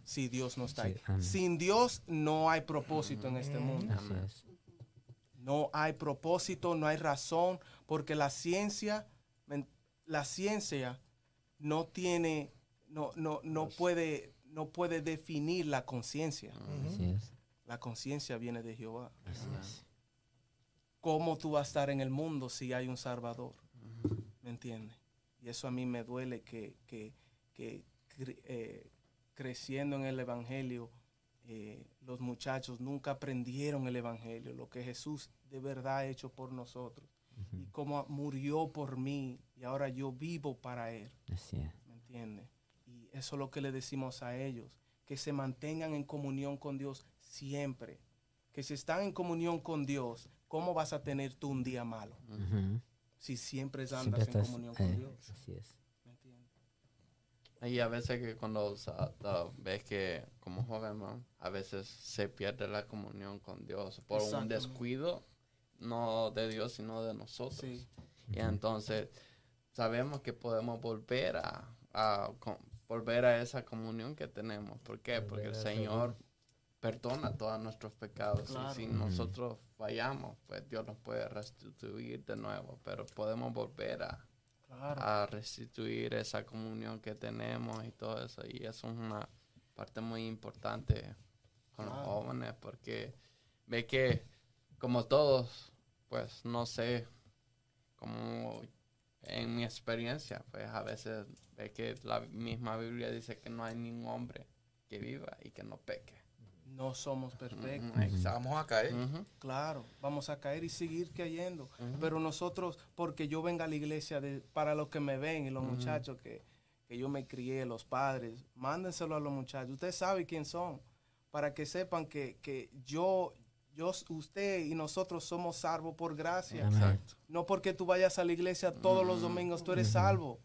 S6: si Dios no está
S1: Sí,
S6: ahí.
S1: amén.
S6: Sin Dios no hay propósito en este mundo. No hay propósito, no hay razón, porque la ciencia, la ciencia no tiene, no, no, no puede, no puede definir la conciencia.
S1: Así es.
S6: La conciencia viene de Jehová.
S1: Así es.
S6: ¿Cómo tú vas a estar en el mundo si hay un Salvador? ¿Me entiendes? Y eso a mí me duele que, que, que cre- eh, creciendo en el Evangelio, eh, los muchachos nunca aprendieron el Evangelio, lo que Jesús de verdad ha hecho por nosotros. Y cómo murió por mí y ahora yo vivo para Él.
S1: Así es.
S6: ¿Me entiendes? Eso es lo que le decimos a ellos, que se mantengan en comunión con Dios siempre. Que si están en comunión con Dios, ¿cómo vas a tener tú un día malo?
S1: Ujú.
S6: Si siempre andas
S1: Siempre
S6: en
S1: estás-
S6: comunión con
S1: eh,
S6: Dios.
S1: así es.
S6: ¿Me entiendes?
S2: Y a veces que cuando o sea, ves que como joven, ¿no? a veces se pierde la comunión con Dios por un descuido, no de Dios, sino de nosotros.
S6: Sí.
S2: Y entonces sabemos que podemos volver a, a co- volver a esa comunión que tenemos. ¿Por qué? Porque el Señor perdona todos nuestros pecados. Y si nosotros fallamos, pues Dios nos puede restituir de nuevo. Pero podemos volver a,
S6: Claro.
S2: a restituir esa comunión que tenemos y todo eso. Y eso es una parte muy importante con los jóvenes porque ve que como todos, pues no sé, como en mi experiencia, pues a veces ve que la misma Biblia dice que no hay ningún hombre que viva y que no peque.
S6: No somos perfectos.
S7: Vamos a caer.
S6: Claro, vamos a caer y seguir cayendo. Pero nosotros, porque yo venga a la iglesia, de, para los que me ven y los muchachos que, que yo me crié, los padres, mándenselo a los muchachos. Usted sabe quién son, para que sepan que, que yo, yo, usted y nosotros somos salvos por gracia.
S2: Exacto.
S6: No porque tú vayas a la iglesia todos los domingos, tú eres salvo.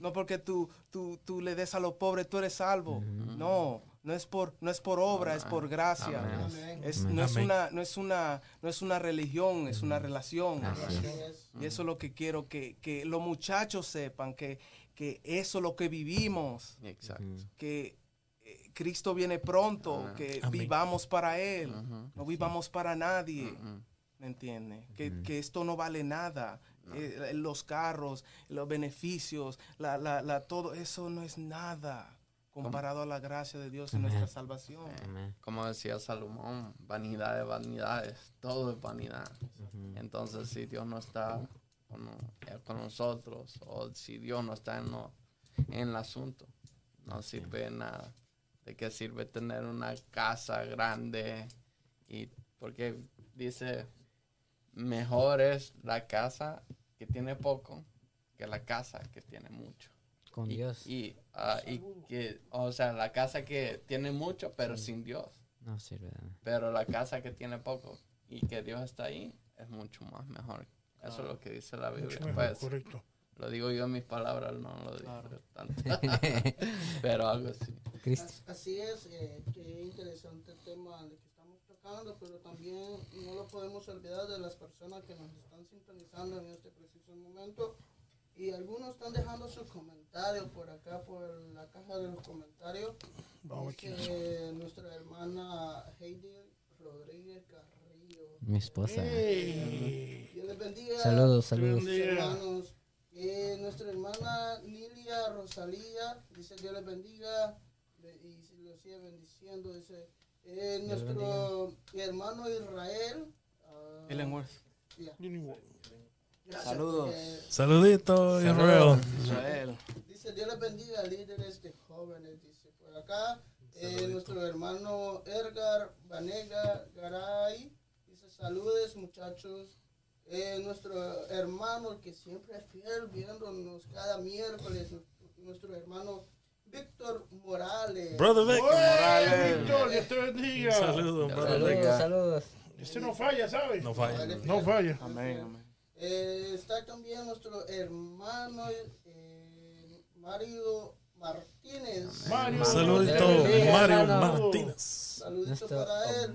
S6: No porque tú, tú, tú le des a los pobres, tú eres salvo. No, no es por, no es por obra, es por gracia. Es,
S1: Amén.
S6: no, es una, no, es una, no es una religión, es una relación. Y eso es lo que quiero que, que los muchachos sepan, que, que eso es lo que vivimos,
S2: Exacto.
S6: Que Cristo viene pronto, que
S4: Amén.
S6: vivamos para Él, no vivamos para nadie,
S2: ujú.
S6: ¿me entiendes? Que, que esto no vale nada.
S2: No.
S6: Eh, los carros, los beneficios, la, la, la, todo eso no es nada comparado a la gracia de Dios y
S1: Amén.
S6: nuestra salvación.
S1: Amén.
S2: Como decía Salomón, vanidad de vanidades, todo es vanidad. Entonces, si Dios no está con, eh, con nosotros, o si Dios no está en, lo- en el asunto, no sirve de nada. ¿De qué sirve tener una casa grande? Y porque dice, mejor es la casa que tiene poco que la casa que tiene mucho.
S1: Con
S2: Y-
S1: Dios.
S2: Y, ah, y que, o sea, la casa que tiene mucho, pero sin Dios.
S1: No sirve de nada.
S2: Pero la casa que tiene poco y que Dios está ahí es mucho más mejor. Eso es lo que dice la
S3: Mucho
S2: Biblia.
S3: mejor,
S2: Pues,
S3: correcto.
S2: Lo digo yo en mis palabras, no lo digo
S6: Claro.
S2: tanto. <laughs> pero algo así.
S5: Así es, eh, qué interesante el tema de que estamos tocando, pero también no lo podemos olvidar de las personas que nos están sintonizando en este preciso momento. Y algunos están dejando sus comentarios por acá, por la caja de los comentarios.
S3: Vamos a ver quién es.
S5: Dice nuestra hermana Heidi Rodríguez Carrillo.
S1: Mi esposa.
S3: Ey.
S5: Dios les bendiga.
S1: Saludos, saludos.
S5: Hermanos. Eh, nuestra hermana Lilia Rosalía dice Dios les bendiga be- y si lo sigue bendiciendo. Dice eh, nuestro hermano Israel. ya,
S3: Anyway.
S5: gracias,
S6: Saludos.
S5: porque
S4: Saludito, Israel.
S6: Israel.
S5: Dice Dios les bendiga, líderes de jóvenes. Dice por acá eh, nuestro hermano Edgar Vanega Garay. Dice saludes muchachos. Eh, nuestro hermano que siempre es fiel viéndonos cada miércoles, nuestro hermano Víctor Morales.
S4: Brother Vic.
S3: ¡Ey, Víctor, Dios te bendiga!
S4: Saludos, brother
S1: Saludos.
S3: Este no falla, ¿sabes?
S4: No falla.
S3: No falla.
S6: Amén, amén.
S5: Eh, está también nuestro hermano eh, Mario Martínez.
S3: Mario.
S4: Saludito, Mario. Martínez.
S5: Saludito para él.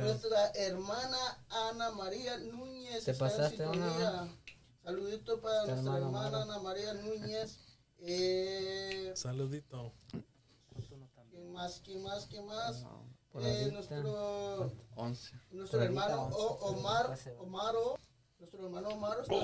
S1: Omar.
S5: Nuestra hermana Ana María Núñez.
S1: ¿Te pasaste una.
S5: Saludito para
S1: Nuestra
S5: nuestra
S1: hermana.
S5: Ana María Núñez. Eh,
S4: Saludito.
S5: ¿Quién más? ¿Quién más? ¿Quién más?
S1: Por
S5: Eh, nuestro
S2: 11.
S5: nuestro
S1: Por
S5: hermano
S1: once.
S5: O- Omar. Omaro. Nuestro hermano Omaro está.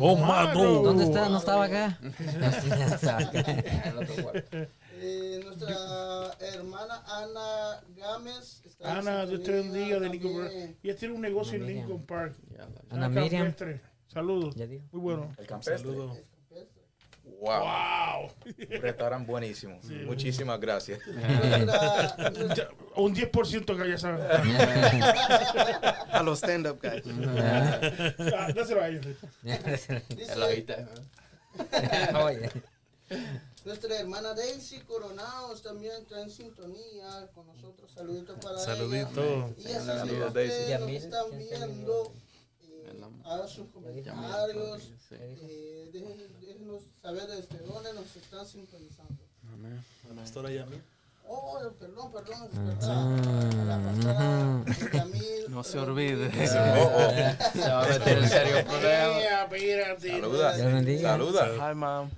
S4: Oh, mano.
S1: ¿Dónde está? ¿No estaba acá? <laughs> <laughs>
S2: El <laughs> otro cuarto.
S5: Eh, nuestra hermana Ana Gámez. Está en
S3: Ana, Dios te bendiga de Lincoln. Park. Ella tiene un negocio en. Lincoln Park.
S1: Ana Miriam.
S3: Saludos. Muy bueno.
S7: El campestre.
S4: Saludos.
S7: Wow.
S3: ¡Wow!
S7: Un restaurante buenísimo. Muchísimas gracias. <laughs>
S3: Un 10% que ya saben.
S6: A los stand-up guys.
S3: Dáselo a ellos.
S5: dice- <laughs> Nuestra hermana Daisy Coronados también está en sintonía con nosotros. Saluditos para
S4: Saludito.
S5: ella. Y así
S7: Saludos,
S5: si ustedes
S1: Daisy.
S5: nos están viendo, eh, hagan sus comentarios. Eh, dejen- déjenos saber desde dónde nos están sintonizando.
S4: Pastora Yami.
S5: Oh, perdón, perdón. La <laughs>
S6: No se olvide. <laughs>
S2: Se va a meter en serio problema.
S3: Eh, espérate.
S7: Saluda. Saluda.
S6: Hi, mom.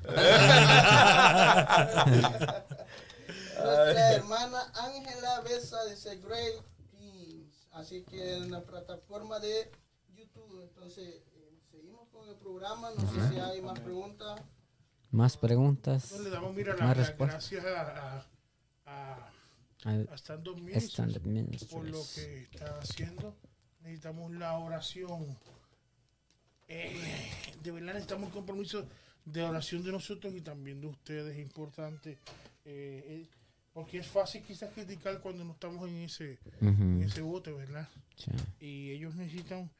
S5: Nuestra <laughs> hermana Ángela Besa dice Great Things. Así que en la plataforma de YouTube. Entonces, eh, seguimos con el programa. No sé si hay más preguntas.
S1: Más preguntas.
S3: Entonces, le damos, mira,
S1: Más respuestas.
S3: gracias a, a, a, Stand
S1: Stand-up
S3: por lo que está haciendo. Necesitamos la oración. Eh, de verdad necesitamos el compromiso de oración de nosotros y también de ustedes. Es importante. eh, eh, porque es fácil quizás criticar cuando no estamos en ese, en ese bote, ¿verdad?
S1: sí.
S3: y ellos necesitan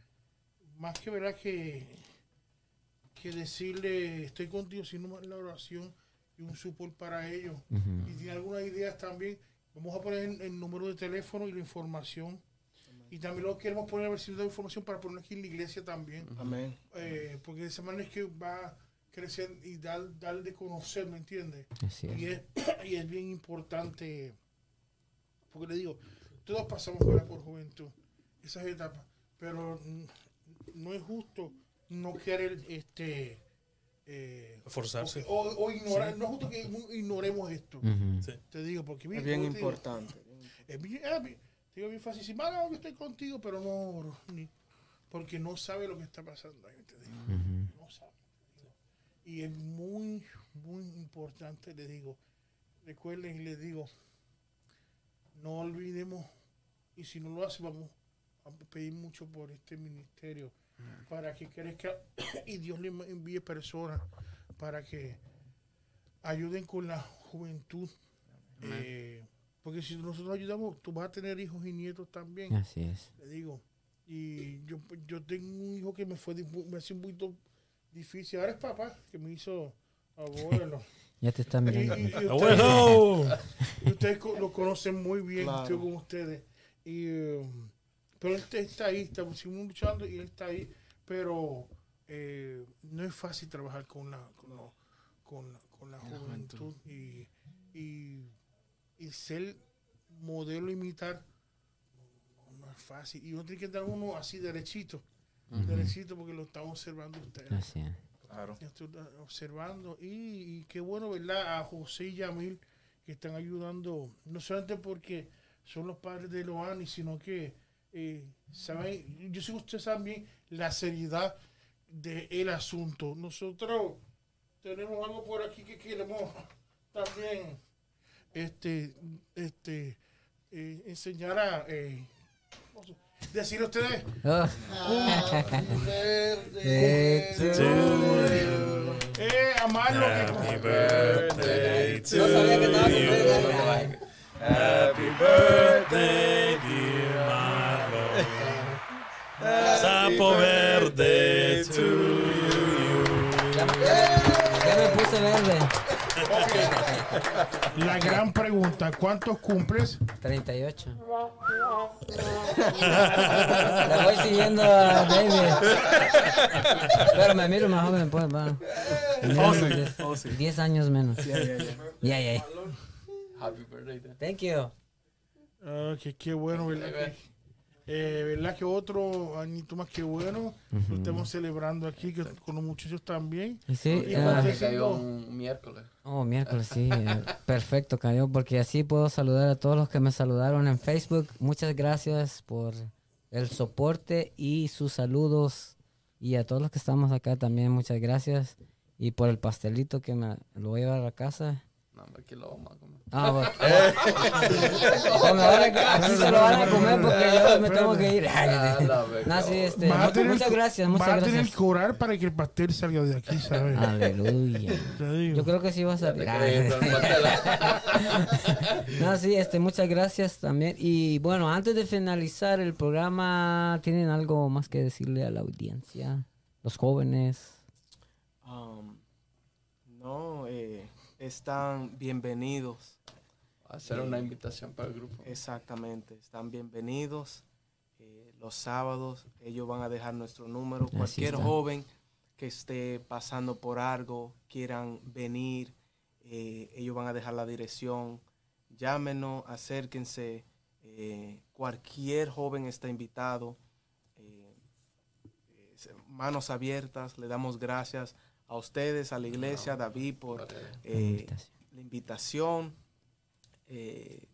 S3: más que verdad que que decirle estoy contigo sino más la oración y un support para ellos. Y tiene algunas ideas también. Vamos a poner el, número de teléfono y la información. Y también lo queremos poner a ver si nos da información para poner aquí en la iglesia también.
S6: Amén.
S3: eh, porque de esa manera es que va a crecer y dar, dar de conocer ¿me entiendes?
S1: Así
S3: Y
S1: es. <coughs>
S3: y es bien importante, porque le digo, todos pasamos fuera por juventud, esas etapas, pero no es justo no querer este eh,
S4: Forzarse.
S3: o, o ignorar, no es justo que ignoremos esto.
S4: Sí.
S3: te digo, porque
S6: Es bien importante.
S3: es bien, es bien- te digo bien fácil, si "Mano, yo estoy contigo, pero no ni- porque no sabe lo que está pasando ahí, te digo no sabe. Y es muy, muy importante, le digo, recuerden y les digo, no olvidemos, y si no lo hace, vamos a pedir mucho por este ministerio, para que crezca <coughs> y Dios le envíe personas para que ayuden con la juventud. Eh, porque si nosotros ayudamos, tú vas a tener hijos y nietos también
S1: Así es.
S3: le digo. Y yo, yo tengo un hijo que me fue me hace un poquito difícil. Ahora es papá, que me hizo abuelo. <laughs>
S1: Ya te están
S3: y,
S1: mirando.
S3: y- y ustedes,
S4: ¡Abuelo! <laughs>
S3: y ustedes co- lo conocen muy bien,
S6: Claro.
S3: estoy con ustedes. Y, um, pero él está ahí, estamos seguimos luchando y él está ahí. Pero eh, no es fácil trabajar con la, con lo- con la, con la juventud y, y, y ser modelo, imitar, no, es fácil. Y uno tiene que dar uno así derechito, derechito porque lo está observando ustedes.
S1: Así es.
S7: Claro.
S3: Estoy observando y, y qué bueno, ¿verdad? A José y Yamil que están ayudando, no solamente porque son los padres de Loani, sino que eh, saben, yo sé que ustedes saben bien la seriedad del asunto. Nosotros tenemos algo por aquí que queremos también este, este, eh, enseñar a eh, decir a ustedes
S1: Oh,
S5: Happy birthday
S1: Eh,
S3: que
S1: No sabía que estaba.
S4: Happy birthday, Verde to you.
S1: ya me puse verde.
S3: La gran pregunta, ¿cuántos cumples?
S1: 38. Le voy siguiendo a David. Pero me miro más joven, pues, va. Menos, 10 años menos. Ya, ya, ya.
S2: Happy birthday.
S1: Thank you.
S3: Ah, que qué bueno, ¿verdad? Que, eh, ¿Verdad que otro añito más que bueno? Lo estamos celebrando aquí que, con los muchachos también.
S1: Y Sí,
S3: Y
S1: ah,
S2: Que cayó un miércoles.
S1: oh, miércoles, sí. <laughs> eh, Perfecto, cayó, porque así puedo saludar a todos los que me saludaron en Facebook. Muchas gracias por el soporte y sus saludos. Y a todos los que estamos acá también, muchas gracias. Y por el pastelito que me lo voy a llevar a la casa.
S2: No, hombre, aquí lo vamos a comer.
S1: Ah, bueno. O me van a- aquí se lo van a comer porque yo me tengo que ir. <laughs>
S2: Ah.
S1: No, sí, este,
S3: Vas a
S1: mu-
S3: tener
S1: muchas gracias, muchas
S3: a tener
S1: gracias.
S3: que orar para que el pastel salga de aquí, ¿sabes?
S1: Aleluya. <laughs>
S3: Te digo.
S1: Yo creo que sí va a salir. <laughs> No, sí, este, muchas gracias también. Y bueno, antes de finalizar el programa, ¿tienen algo más que decirle a la audiencia? Los jóvenes.
S6: Um, no, eh, están bienvenidos.
S2: Hacer una invitación para el grupo.
S6: Exactamente, están bienvenidos. Eh, los sábados ellos van a dejar nuestro número.
S1: Así
S6: Cualquier
S1: está.
S6: joven que esté pasando por algo, quieran venir, eh, ellos van a dejar la dirección. Llámenos, acérquense. eh, cualquier joven está invitado. Eh, eh, manos abiertas, le damos gracias a ustedes, a la iglesia, a David, por eh,
S1: Invitación.
S6: la invitación. Eh,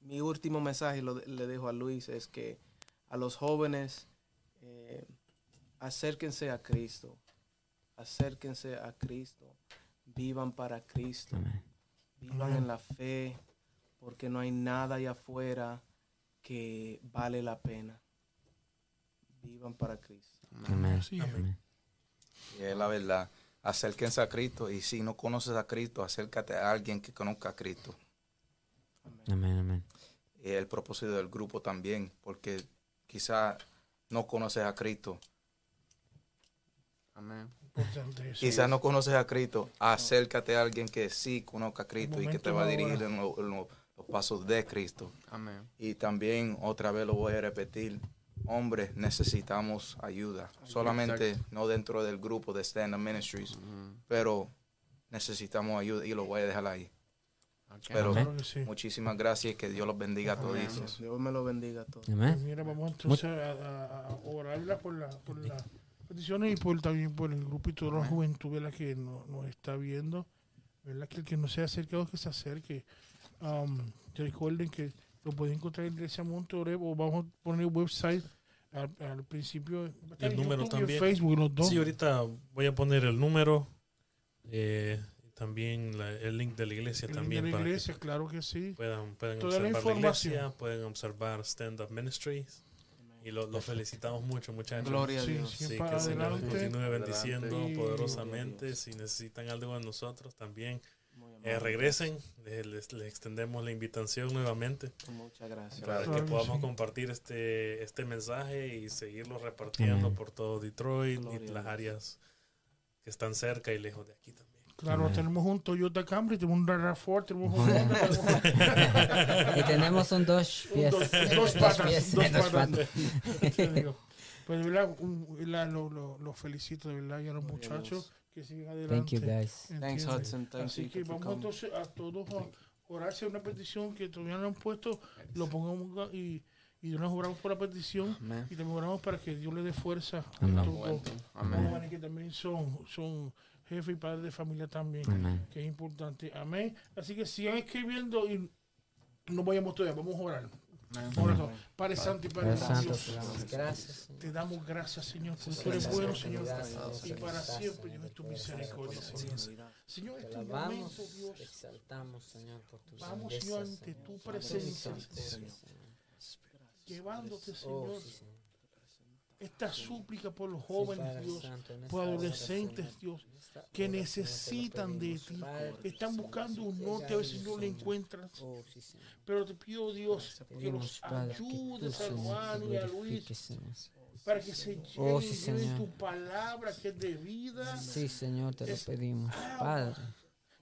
S6: mi último mensaje lo, le dejo a Luis es que a los jóvenes eh, acérquense a Cristo, acérquense a Cristo, vivan para Cristo,
S1: Amén.
S6: vivan en la fe, porque no hay nada allá afuera que vale la pena. Vivan para Cristo.
S1: Amén.
S3: Sí.
S1: Amén.
S7: Y es la verdad. Acérquense a Cristo. Y si no conoces a Cristo, acércate a alguien que conozca a Cristo.
S1: Amén. Amén.
S7: Y es el propósito del grupo también. Porque quizás no conoces a Cristo.
S2: Amén.
S7: Quizás no conoces a Cristo. Acércate a alguien que sí conozca a Cristo y que te va a dirigir en, lo- en lo- los pasos de Cristo.
S2: Amén.
S7: Y también, otra vez lo voy a repetir, hombres necesitamos ayuda. Solamente no dentro del grupo de Stand Up Ministries, pero necesitamos ayuda y lo voy a dejar ahí. Pero
S3: sí.
S7: muchísimas gracias y que Dios los bendiga a todos.
S6: Dios me lo bendiga a todos.
S1: Amén.
S3: mira, vamos entonces a, a- orarla por, la, por las peticiones y por también por el grupo y toda la juventud ¿verdad? que no- nos está viendo. ¿verdad? Que el que no se ha acercado, que se acerque. Um, recuerden que lo pueden encontrar en Iglesia Monte Oreb o vamos a poner el website al, al principio.
S4: El número
S3: YouTube y
S4: también.
S3: Facebook, los dos.
S4: Sí, ahorita voy a poner el número. eh, también la- el link de la iglesia
S3: El link
S4: también
S3: de la
S4: para que
S3: iglesia, claro que sí.
S4: puedan, puedan
S3: Toda la
S4: observar la,
S3: información.
S4: iglesia, pueden observar Stand Up Ministries. Y lo, lo felicitamos mucho, muchachos.
S6: Gloria a Dios.
S3: sí,
S4: Sí,
S3: para
S4: que el Señor
S3: adelante.
S4: continúe bendiciendo
S3: Y-
S4: poderosamente. Si necesitan algo de nosotros, también
S6: Muy
S4: eh, regresen. Les, les- les extendemos la invitación nuevamente
S6: Muchas gracias.
S4: para
S3: Claro
S4: que podamos
S3: sí.
S4: compartir este, este mensaje y seguirlo repartiendo
S1: Amén.
S4: por todo Detroit
S6: Gloria
S4: y las áreas que están cerca y lejos de aquí también.
S3: Claro,
S1: Amén.
S3: tenemos un Toyota Camry, tenemos un RAV4, tenemos un <laughs> Honda, tenemos <laughs>
S1: Y tenemos un dos
S3: un
S1: pies.
S3: dos, dos patas,
S1: pies,
S3: dos
S1: dos
S3: patas. <laughs> Digo. Pues de verdad, un- la- lo, lo, lo felicito de verdad y a los
S6: a
S3: muchachos que siguen
S1: Thank
S3: adelante.
S1: you guys.
S6: Thanks. Hudson. Thanks,
S3: Así que vamos entonces a todos a orar hacia una petición que todavía no han puesto, lo pongamos y, y nos oramos por la petición
S2: Amén.
S3: y también oramos para que Dios le dé fuerza a
S1: Amén.
S3: estos dos
S2: Amén.
S3: jóvenes que también son, son jefes y padres de familia también
S1: Amén.
S3: que es importante. Amén. Así que sigan escribiendo y no vayamos todavía, vamos a orar. Vamos a orar. Padre Santo y Padre
S1: Padre Santo,
S3: Dios,
S1: te damos gracias. Señor.
S3: te damos gracias, Señor, porque tú eres bueno, Señor, y para siempre, Dios, es tu misericordia, Señor. Señor, este
S1: alabamos,
S3: momento, Dios,
S1: exaltamos, Señor, por tus
S3: vamos, Señor, ante tu
S1: Padre
S3: presencia, Señor, llevándote,
S1: Oh,
S3: Señor. Esta súplica por los jóvenes, Dios,
S1: Santo,
S3: por adolescentes, Dios, que necesitan de ti, están buscando un norte, a
S1: llegues,
S3: no lo encuentran.
S1: Oh.
S3: Pero te pido, Dios, que los ayudes a Juan y a Luis para que se lleven
S1: Oh, sí,
S3: tu palabra que es de vida,
S1: Sí, Señor, te lo pedimos, Padre.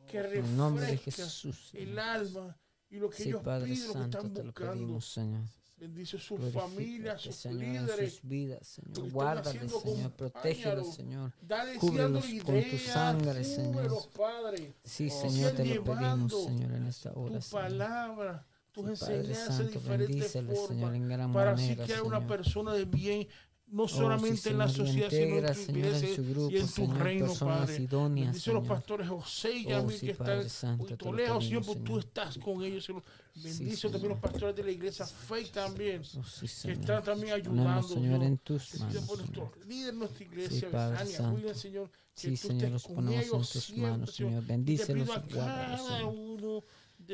S3: que
S1: En el nombre de Jesús.
S3: el alma y lo que
S1: Sí,
S3: ellos
S1: Padre
S3: piden, lo que
S1: Santo,
S3: están
S1: te lo
S3: buscando.
S1: pedimos, Señor.
S3: Bendice sus
S1: Glorifícate,
S3: familias, sus
S1: Señor,
S3: líderes.
S1: sus vidas,
S3: que
S1: Señor. Guárdales, Señor. Protégelos. Señor. Cúbrelos con tu sangre, Señor.
S3: Padre.
S1: Sí, Señor, te lo pedimos, Señor, en esta hora,
S3: Tu palabra, tus
S1: Padre
S3: enseñanzas de
S1: Santo, bendíceles, Señor, en gran
S3: Para así
S1: manera,
S3: crear una persona de bien, no
S1: Oh, sí,
S3: solamente en la
S1: Señor,
S3: sociedad, sino en
S1: integra,
S3: tu
S1: Señor,
S3: iglesia
S1: su grupo,
S3: y en tu
S1: Señor,
S3: reino, Padre.
S1: idóneas,
S3: Bendice a los
S1: Señor.
S3: pastores José y
S1: Oh,
S3: Yamil
S1: sí,
S3: que están
S1: Santo, te
S3: lejos, Señor, porque tú
S1: Señor.
S3: estás con ellos. Señor. Bendice
S1: Señor.
S3: también los pastores de la iglesia Fe también,
S1: Oh, sí,
S3: que
S1: Señor.
S3: están también ayudando.
S1: Señor, en tus manos,
S3: por
S1: Señor.
S3: nuestros líderes de nuestra iglesia,
S1: Sí, Santo.
S3: cuiden, Señor, que
S1: Sí,
S3: tú
S1: Señor,
S3: estés
S1: los
S3: con
S1: ponemos en
S3: ellos
S1: tus
S3: siempre,
S1: manos,
S3: Señor.
S1: Señor.
S3: Te
S1: Bendícelos
S3: pido a cada
S1: Señor.
S3: uno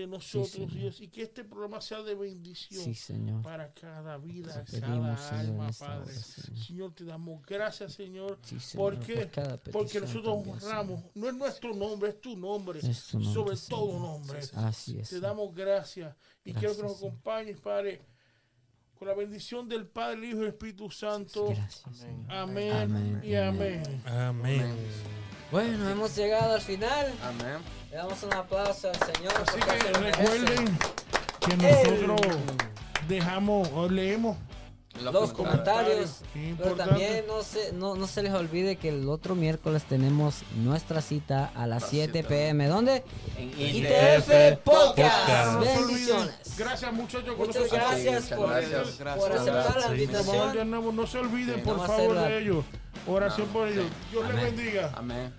S3: de nosotros. Dios, y que este programa sea de bendición
S1: Sí, Señor.
S3: para cada vida,
S1: Te
S3: cada
S1: pedimos, Señor, en
S3: alma,
S1: hora,
S3: Padre.
S1: Señor.
S3: Señor, te damos gracias, Señor,
S1: Sí, Señor,
S3: ¿Por qué?
S1: por cada
S3: porque
S1: petición
S3: nosotros
S1: también,
S3: honramos,
S1: Señor.
S3: no es nuestro nombre, es tu nombre,
S1: Es tu nombre,
S3: sobre
S1: Señor.
S3: todo nombre.
S1: Así es.
S3: Te damos gracias y quiero que nos acompañes, Padre, con la bendición del Padre, el Hijo y el Espíritu Santo.
S1: Gracias.
S3: Amén,
S1: Amén.
S3: y amén.
S4: Amén.
S1: Bueno, hemos llegado al final.
S2: Amén.
S1: Le damos un aplauso al Señor.
S3: Así que recuerden que nosotros dejamos o leemos
S1: los comentarios. Pero también no se, no, no se les olvide que el otro miércoles tenemos nuestra cita a las 7 pm. ¿Dónde?
S2: En
S1: ITF Podcast.
S4: Podcast.
S1: Bendiciones.
S3: Gracias muchas con
S1: Muchas gracias
S2: muchas
S1: por,
S2: gracias.
S1: por
S6: Gracias.
S1: aceptar la invitación.
S3: no se olviden
S2: Sí.
S3: por favor de ellos. Oración por ellos. Dios les bendiga.
S2: Amén.